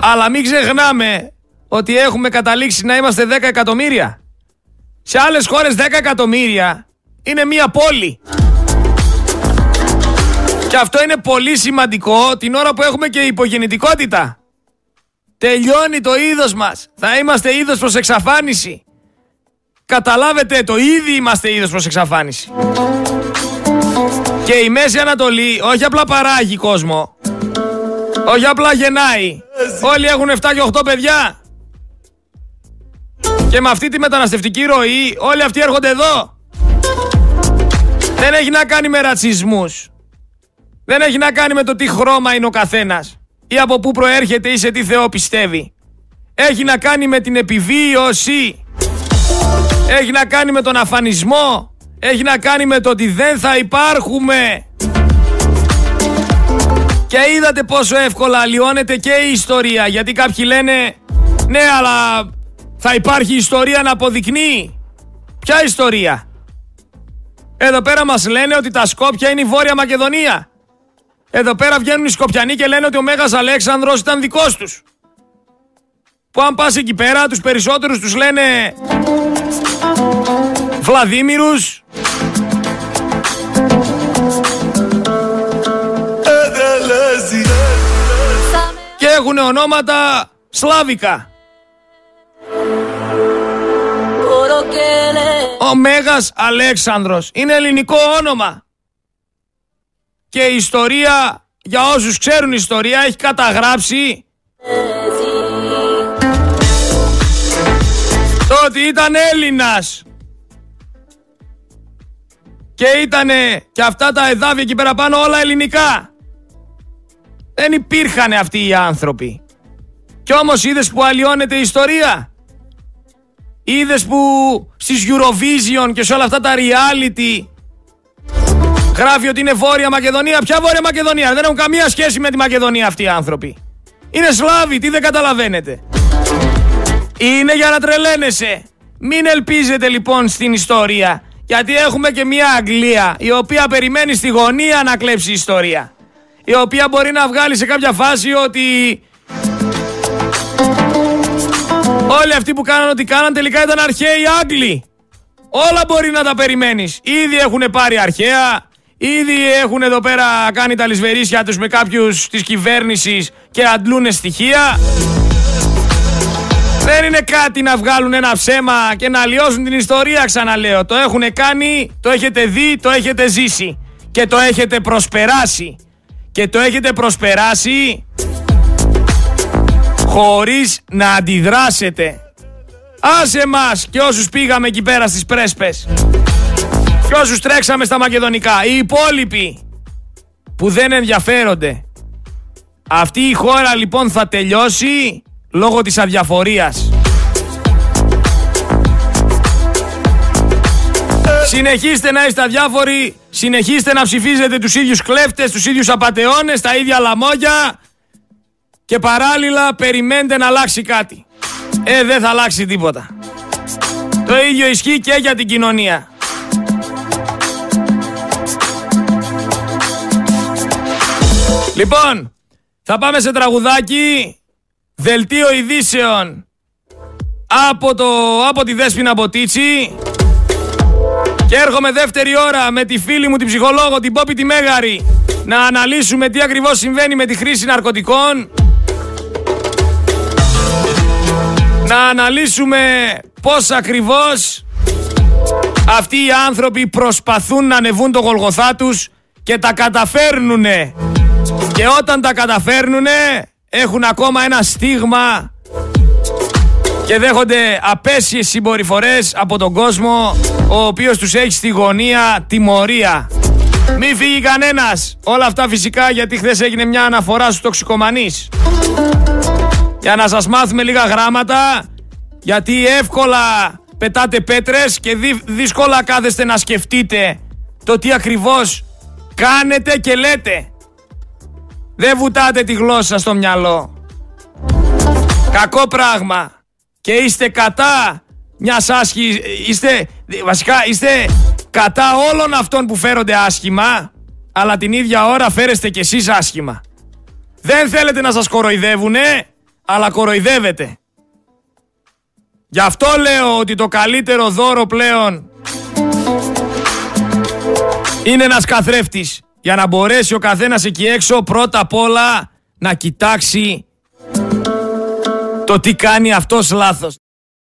A: Αλλά μην ξεχνάμε ότι έχουμε καταλήξει να είμαστε 10 εκατομμύρια. Σε άλλες χώρες 10 εκατομμύρια είναι μία πόλη. Και αυτό είναι πολύ σημαντικό την ώρα που έχουμε και υπογεννητικότητα. Τελειώνει το είδος μας. Θα είμαστε είδος προς εξαφάνιση. Καταλάβετε το ήδη είμαστε είδος προς εξαφάνιση. Και η Μέση Ανατολή όχι απλά παράγει κόσμο. Όχι απλά γεννάει. Όλοι έχουν 7 και 8 παιδιά. Και με αυτή τη μεταναστευτική ροή όλοι αυτοί έρχονται εδώ. Δεν έχει να κάνει με ρατσισμούς. Δεν έχει να κάνει με το τι χρώμα είναι ο καθένας. Ή από πού προέρχεται ή σε τι Θεό πιστεύει. Έχει να κάνει με την επιβίωση. Έχει να κάνει με τον αφανισμό. Έχει να κάνει με το ότι δεν θα υπάρχουμε. Και είδατε πόσο εύκολα αλλοιώνεται και η ιστορία. Γιατί κάποιοι λένε ναι αλλά θα υπάρχει ιστορία να αποδεικνύει. Ποια ιστορία; Εδώ πέρα μας λένε ότι τα Σκόπια είναι η Βόρεια Μακεδονία. Εδώ πέρα βγαίνουν οι Σκοπιανοί και λένε ότι ο Μέγας Αλέξανδρος ήταν δικός τους. Που αν πας εκεί πέρα τους περισσότερους τους λένε Βλαδίμηρους. Έχουν ονόματα Σλάβικα. Ο Μέγας Αλέξανδρος είναι ελληνικό όνομα. Και η ιστορία, για όσους ξέρουν ιστορία, έχει καταγράψει το ότι ήταν Έλληνας. Και ήτανε και αυτά τα εδάφια εκεί πέρα πάνω όλα ελληνικά. Δεν υπήρχαν αυτοί οι άνθρωποι. Κι όμως είδες που αλλοιώνεται η ιστορία; Είδες που στις Eurovision και σε όλα αυτά τα reality γράφει ότι είναι Βόρεια Μακεδονία; Ποια Βόρεια Μακεδονία. Δεν έχουν καμία σχέση με τη Μακεδονία αυτοί οι άνθρωποι. Είναι Σλάβοι. Τι δεν καταλαβαίνετε. Είναι για να τρελαίνεσαι. Μην ελπίζετε λοιπόν στην ιστορία. Γιατί έχουμε και μια Αγγλία η οποία περιμένει στη γωνία να κλέψει ιστορία. Η οποία μπορεί να βγάλει σε κάποια φάση ότι όλοι αυτοί που κάναν ό,τι κάναν τελικά ήταν αρχαίοι Άγγλοι. Όλα μπορεί να τα περιμένεις. Ήδη έχουν πάρει αρχαία, ήδη έχουν εδώ πέρα κάνει τα λησβερίσια τους με κάποιους της κυβέρνησης και αντλούν στοιχεία. Δεν είναι κάτι να βγάλουν ένα ψέμα και να αλλοιώσουν την ιστορία ξαναλέω. Το έχουν κάνει, το έχετε δει, το έχετε ζήσει και το έχετε προσπεράσει. Και το έχετε προσπεράσει χωρίς να αντιδράσετε. Άσε μας και όσους πήγαμε εκεί πέρα στις πρέσπες και όσους τρέξαμε στα μακεδονικά. Οι υπόλοιποι που δεν ενδιαφέρονται. Αυτή η χώρα λοιπόν θα τελειώσει λόγω της αδιαφορίας. Συνεχίστε να είστε αδιάφοροι, συνεχίστε να ψηφίζετε τους ίδιους κλέφτες, τους ίδιους απατεώνες, τα ίδια λαμόγια και παράλληλα περιμένετε να αλλάξει κάτι. Ε, δεν θα αλλάξει τίποτα. Το ίδιο ισχύει και για την κοινωνία. Λοιπόν, θα πάμε σε τραγουδάκι Δελτίο ειδήσεων από, το, από τη Δέσποινα Μποτίτσι και έρχομαι δεύτερη ώρα με τη φίλη μου την ψυχολόγο την Πόπη τη Μέγαρη να αναλύσουμε τι ακριβώς συμβαίνει με τη χρήση ναρκωτικών. Να αναλύσουμε πώς ακριβώς αυτοί οι άνθρωποι προσπαθούν να ανεβούν το γολγοθά τους και τα καταφέρνουνε. Και όταν τα καταφέρνουνε έχουν ακόμα ένα στίγμα και δέχονται απέσιες συμπεριφορές από τον κόσμο ο οποίος τους έχει στη γωνία τιμωρία. Μη φύγει κανένας. Όλα αυτά φυσικά γιατί χθες έγινε μια αναφορά στους τοξικομανείς. Για να σας μάθουμε λίγα γράμματα γιατί εύκολα πετάτε πέτρες και δύσκολα κάθεστε να σκεφτείτε το τι ακριβώς κάνετε και λέτε. Δεν βουτάτε τη γλώσσα στο μυαλό. Κακό πράγμα. Και είστε κατά μιας άσχης. Είστε, βασικά είστε κατά όλων αυτών που φέρονται άσχημα, αλλά την ίδια ώρα φέρεστε κι εσείς άσχημα. Δεν θέλετε να σας κοροϊδεύουνε, αλλά κοροϊδεύετε. Γι' αυτό λέω ότι το καλύτερο δώρο πλέον είναι ένας καθρέφτης. Για να μπορέσει ο καθένας εκεί έξω πρώτα απ' όλα να κοιτάξει το τι κάνει αυτός λάθος.